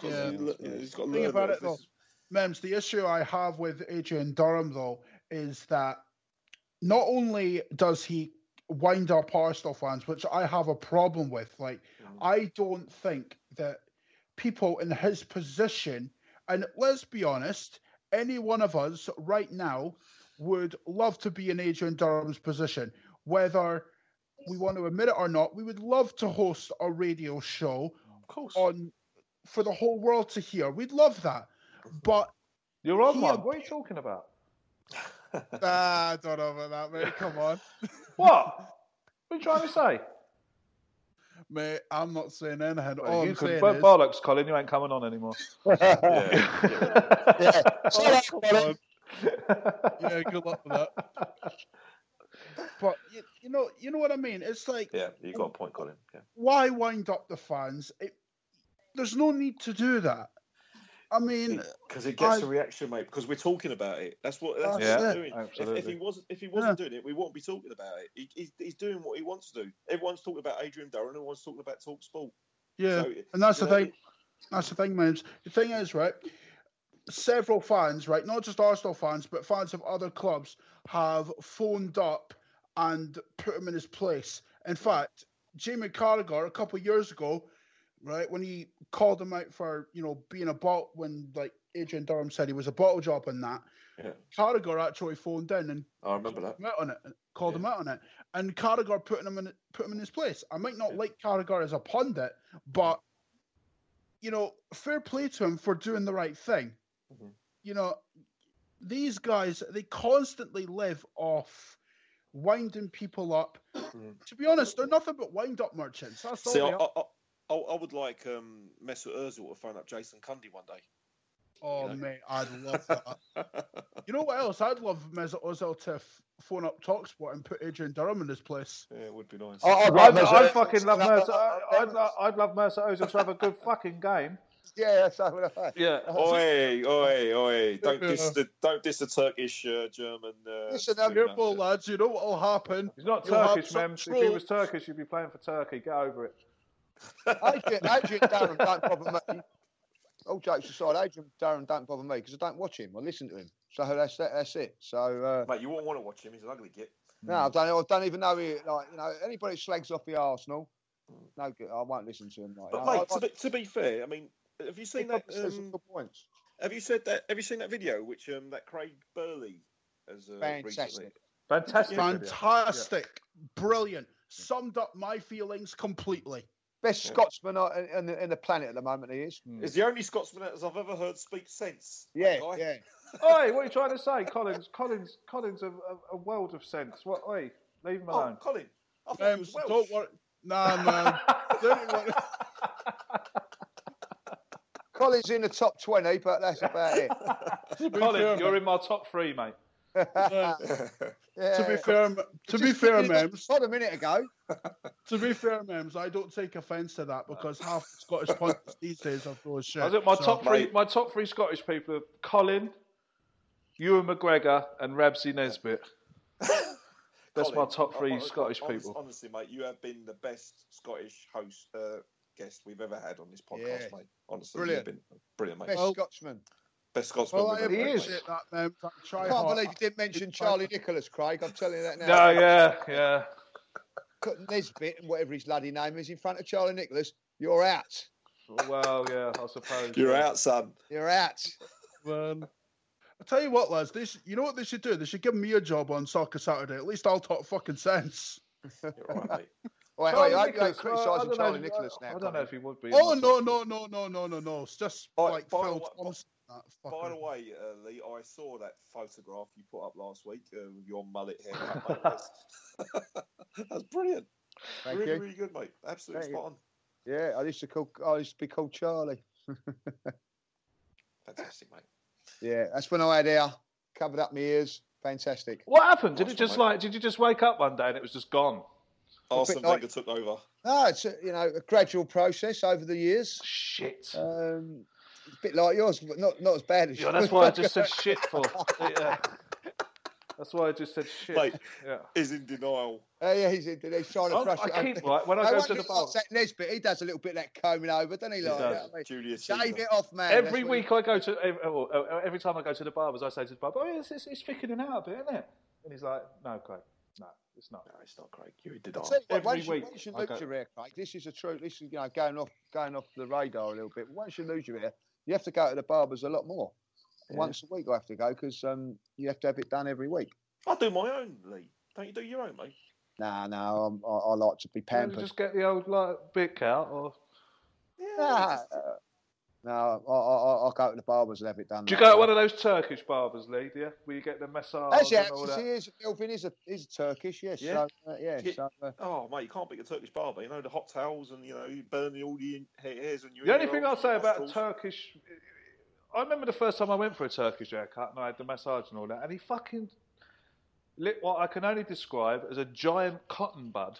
He's Yeah. to, le- he's got to Think learn. about it though, this is- Mems. The issue I have with Adrian Durham though is that not only does he wind up Arsenal fans, which I have a problem with. Like, mm. I don't think that people in his position, and let's be honest, any one of us right now would love to be in Adrian Durham's position, whether we want to admit it or not. We would love to host a radio show on for the whole world to hear. We'd love that, but You're on one. What are you talking about? Ah, I don't know about that, mate. Come on. What? What are you trying to say? Mate, I'm not saying anything. Well, All you I'm could, saying but is, bollocks, Colin. You ain't coming on anymore. yeah, come on. yeah, good luck with that. But you, you know, you know what I mean. It's like, yeah, you got a point, Colin. Yeah. why wind up the fans? It, there's no need to do that. I mean, Because it gets I- a reaction, mate. Because we're talking about it. That's what that's That's what he's it. doing. If, if he wasn't, if he wasn't doing it, we wouldn't be talking about it. He, he's, he's doing what he wants to do. Everyone's talking about Adrian Durham. Everyone's talking about Talksport. Yeah, So, and that's the know, thing. That's the thing, man. The thing is, right? Several fans, right, not just Arsenal fans, but fans of other clubs, have phoned up and put him in his place. In fact, Jamie Carragher a couple of years ago, right, when he called him out for you know being a bot when like Adrian Durham said he was a bottle job and that, Yeah. Carragher actually phoned in and I remember that. him out on it, called him out on it, and Carragher putting him in put him in his place. I might not like Carragher as a pundit, but you know, fair play to him for doing the right thing. Mm-hmm. You know, these guys they constantly live off winding people up. To be honest, they're nothing but wind up merchants. That's all See, they I. I, I, I would like um, Mesut Ozil to phone up Jason Cundy one day. Oh mate, I'd love that. you know what else? I'd love Mesut Ozil to f- phone up Talksport and put Adrian Durham in his place. Yeah, it would be nice. I'd, I'd, Mesut- I'd fucking love Mercer. I'd, I'd love Mercer Ozil to have a good fucking game. Yeah, so would I. Yeah. Oi, oi, oi! Don't diss the don't diss the Turkish uh, German. Uh, Listen, I'm singer. careful, lads. You know what'll happen. He's not You'll Turkish, some Mems. If he was Turkish, he'd be playing for Turkey. Get over it. Adrian, Adrian Darren don't bother me. All jokes aside, Adrian Darren don't bother me because I don't watch him. I listen to him. So that's that, that's it. So uh, Mate, you won't want to watch him. He's an ugly git. no, I don't. I don't even know. He, like you know, anybody who slags off the Arsenal, no good. I won't listen to him. Like, But I- mate, I- to be, to be fair, I mean, have you seen that? probably says some Um, points. have you said that? Have you seen that video which um, that Craig Burley has uh, recently? Fantastic. Fantastic. video. Fantastic, brilliant. Summed up my feelings completely. Best Scotsman on- in, the, in the planet at the moment. He is. Is the only Scotsman as I've ever heard speak sense. Yeah, yeah. Oi, what are you trying to say? Collins, Collins, Collins, a, a, a world of sense. What? Oi, leave him Oh, alone. Colin, I thought Um, was Welsh. don't worry. Nah, man. Don't worry. Collins in the top twenty, but that's about it. To be Colin, fair, you're mate, in my top three, mate. uh, To be fair, to be fair, Mems. Not a minute ago. To be fair, Mems, I don't take offence to that because half the Scottish pundits these days are full of shit. I think my so- top three, my top three Scottish people are Colin, Ewan McGregor, and Rab C. Nesbitt. That's Colin, my top three hon- hon- Scottish honest- people. Honestly, mate, you have been the best Scottish host uh, guest we've ever had on this podcast, Yeah. mate. Honestly, Brilliant. you've been brilliant, mate. Best Scotsman. Best Scotsman Well, I ever had, mate. appreciate that, Mems. I try I can't hard. believe you didn't mention Charlie Nicholas, Craig. I'm telling you that now. No, yeah, yeah. Put Nesbitt and whatever his bloody name is in front of Charlie Nicholas. You're out. Well, yeah, I suppose. You're yeah. out, son. You're out. Man. I tell you what, lads. this you know what they should do? They should give me a job on Soccer Saturday. At least I'll talk fucking sense. Wait, Charlie wait, I hope you ain't Nicholas, I criticising don't Charlie know- Nicholas now. I don't know if he would be. Oh no, no, no, no, no, no, no. It's just By- like by Phil the way- Thompson. That By the way, uh, Lee, I saw that photograph you put up last week of your mullet hair. mate. That's, that's brilliant. Thank really, you. really good, mate. Absolutely Thank you. spot on. Yeah, I used to call. I used to be called Charlie. Fantastic, mate. Yeah, that's when I had hair, covered up my ears. Fantastic. What happened? Did Nice it just one, like? Did you just wake up one day and it was just gone? Arsene like- Wenger took over. No, it's a, you know a gradual process over the years. Shit. Um, it's a bit like yours, but not not as bad as Yeah, yours. that's why I just said shit for. Yeah. That's why I just said shit. Mate, Yeah. is in denial. Oh, yeah, he's, in he's trying to I'm- brush I it. keep, right, when I Hey, go to the bar- that Nesbitt, he does a little bit of that combing over, doesn't he? He does. you know I mean? Julius Shave Caesar. it off, man. Every That's what week I go to ev- oh, oh, every time I go to the barbers, I say to the barber, "Oh, it's, it's, it's thickening out a bit, isn't it?" And he's like, "No, Craig, no, it's not." No, it's not Craig. You're in I denial. what, Every once you, week once you lose go- your hair, Craig, this is a true. This is you know going off going off the radar a little bit. But once you lose your hair, you have to go to the barbers a lot more. Once a week I have to go because um, you have to have it done every week. I do my own, Lee. Don't you do your own, mate? Nah, no, I'm, I, I like to be Can't you pampered. just get the old like bit out, or Nah, uh, no, I, I, I- go to the barbers and have it done. do you that go to one of those Turkish barbers, Lee? Do you? Where you get the massage Actually, and all actually, that? he is, Melvin is a is Turkish, yes. Yeah? So, uh, yeah, Yeah. so, uh, Oh, mate, you can't beat a Turkish barber. You know, the hot towels and, you know, you burning all the in- hairs and your The only thing I'll say about nostrils. Turkish, I remember the first time I went for a Turkish haircut and I had the massage and all that, and he fucking lit what I can only describe as a giant cotton bud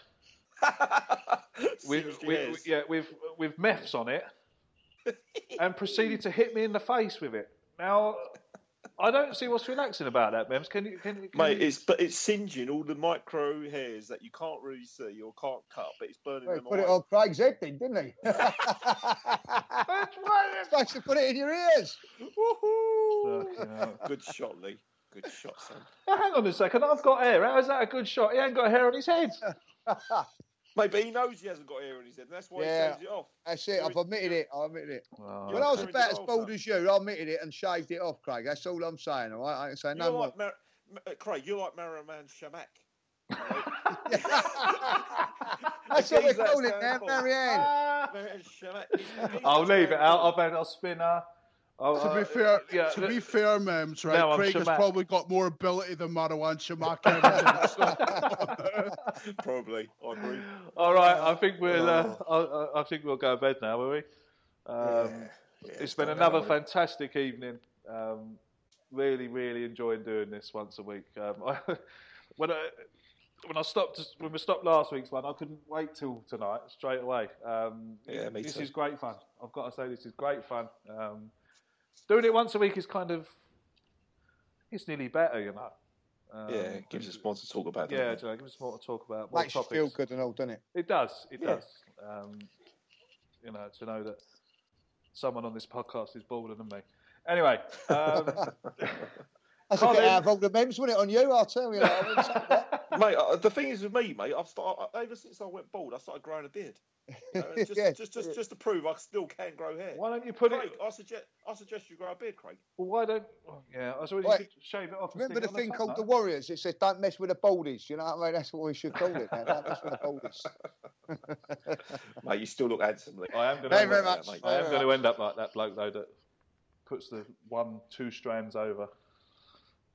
with, with yeah with with meths on it, and proceeded to hit me in the face with it. Now, I don't see what's relaxing about that, Mems. Can you can, you- can Mate, you, it's but it's singeing all the micro hairs that you can't really see or can't cut, but it's burning well, he them put it on Craig's head, then, didn't he? Supposed to put it in your ears. Fucking hell. Good shot, Lee. Good shot, son. Now, hang on a second, I've got hair. How is that a good shot? He ain't got hair on his head. Mate, but he knows he hasn't got hair in his head, and that's why Yeah. he shaves it off. That's it. I've admitted it. I admitted it. Well, When I was about as a bald denial, as you, I admitted it and shaved it off, Craig. That's all I'm saying. All right, I ain't saying You're no more. like Mar- uh, Craig. You're like Marouane Chamakh. That's what we Geezer that's call it going now, for. Marianne. Marouane Chamakh. He's- he's I'll leave it going out. for- I've had a spinner. Oh, To uh, be fair, yeah, to be fair, Mems, right? No, I'm Craig has probably got more ability than Marouane Chamakh. ever did, so- Probably, I agree. All right, I think we'll. Uh, Oh. I, I think we'll go to bed now, will we? Um, Yeah, it's been another to go. fantastic evening. Um, really, really enjoying doing this once a week. Um, I, when I when I stopped when we stopped last week's one, I couldn't wait till tonight straight away. Um, Yeah, me this too. is great fun. I've got to say, this is great fun. Um, doing it once a week is kind of it's nearly better, you know. Um, Yeah, it gives us more to talk about. yeah, doesn't do you know, give us more to talk about. More Makes you feel good and all, doesn't it? It does. It Yeah. does. Um, you know, to know that someone on this podcast is bolder than me. Anyway, um, That's a bit Colin. out of all the memes, wasn't it, on you? I'll tell you. I wouldn't say that. it? mate. Uh, the thing is with me, mate. I've started ever since I went bald. I started growing a beard. You know, just, Yeah. just, just, just to prove I still can grow hair. why don't you put Craig, it? I suggest, I suggest you grow a beard, Craig. Well, why don't? well, yeah, I suppose you Wait. could shave it off. and Remember the stick thing called no? the Warriors? It says, "Don't mess with the baldies." You know what I mean? That's what we should call it. Now. Don't mess with the baldies. Mate, you still look handsome, I am going Thank you very to. much. mate. I am going to end up like that bloke though that puts the one, two strands over.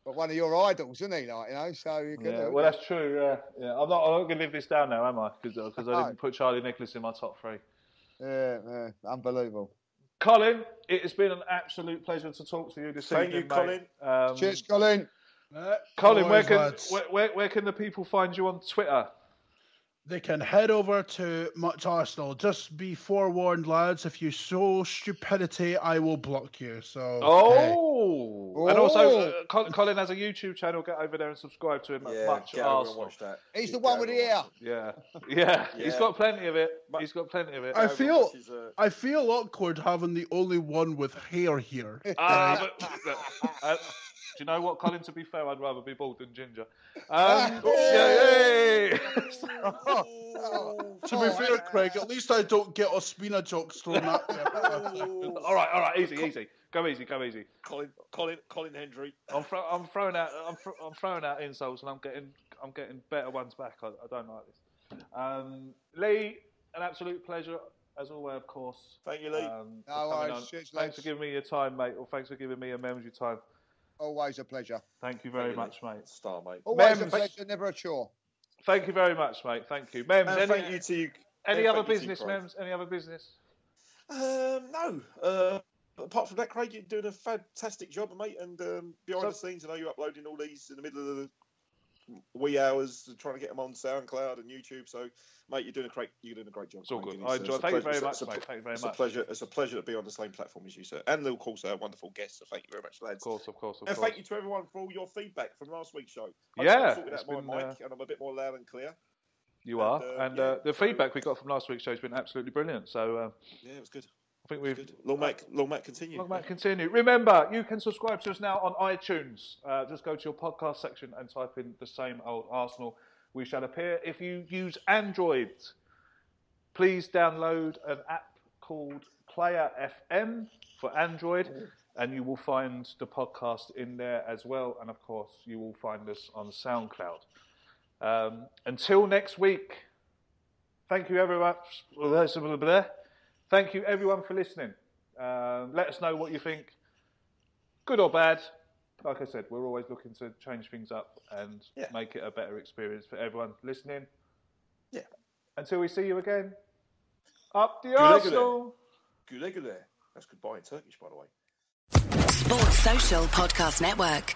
But one of your idols, isn't he? Like you know, so you can. Yeah, well, that's true. Yeah, yeah. I'm not. I'm not going to live this down now, am I? Because because I didn't put Charlie Nicholas in my top three. yeah, yeah, unbelievable. Colin, it has been an absolute pleasure to talk to you this Thank evening, you, mate. Um, Cheers, Colin. Uh, Colin, where can where, where, where can the people find you on Twitter? They can head over to Much Arsenal. Just be forewarned, lads. If you show stupidity, I will block you. So. hey. Oh, and also uh, Colin has a YouTube channel. Get over there and subscribe to him. at Yeah, Much get over and Arsenal. watch that. He's the one with the ear. watch Yeah, yeah, He's Yeah. got plenty of it. He's got plenty of it. I feel watch uh, I feel awkward having the only one with hair here. Ah, but, look, uh, do you know what, Colin? To be fair, I'd rather be bald than ginger. Um, yeah, hey. to be fair, Craig, at least I don't get Ospina jokes thrown at me. all right, all right, easy, easy. Go easy, go easy. Colin, Colin, Colin Hendry. I'm, thro- I'm throwing out, I'm, thro- I'm throwing out insults, and I'm getting, I'm getting better ones back. I, I don't like this. Um, Lee, an absolute pleasure as always, of course. Thank you, Lee. Um, No coming worries. Cheers, Thanks lads. for giving me your time, mate. Or thanks for giving me a memory time. Always a pleasure. Thank you very Thank you, much, mate. Star, mate. Always a pleasure, never a chore. Thank you very much, mate. Thank you, Mems. And any, thank you to you. any other thank you business, Craig. Mems? Any other business? Um, no. Uh, apart from that, Craig, you're doing a fantastic job, mate. And um, behind So- the scenes, I know you're uploading all these in the middle of the wee hours, trying to get them on SoundCloud and YouTube. So, mate, you're doing a great, you're doing a great job. It's all good. I enjoy- it's thank you very it's a- much, mate. Thank you very it's much. a pleasure. It's a pleasure to be on the same platform as you, sir, and of course, our wonderful guests. So, thank you very much, lads. Of course, of course, of And course. thank you to everyone for all your feedback from last week's show. I Yeah, sorted it's out my been, mic, uh, and I'm a bit more loud and clear. You And, are, uh, and yeah, uh, the feedback we got from last week's show has been absolutely brilliant. So uh, Yeah, it was good. I think we've Long Mac, long Mac, continue. Long might continue. Remember, you can subscribe to us now on iTunes. Uh, just go to your podcast section and type in the same old Arsenal. We shall appear. If you use Android, please download an app called Player FM for Android, and you will find the podcast in there as well. And of course, you will find us on SoundCloud. Um, until next week, thank you everyone. Thank you everyone for listening. Um, let us know what you think, good or bad. Like I said, we're always looking to change things up and Yeah. make it a better experience for everyone listening. Yeah. Until we see you again, up the Güle güle. Arsenal. Güle güle. That's goodbye in Turkish, by the way. Sports Social Podcast Network.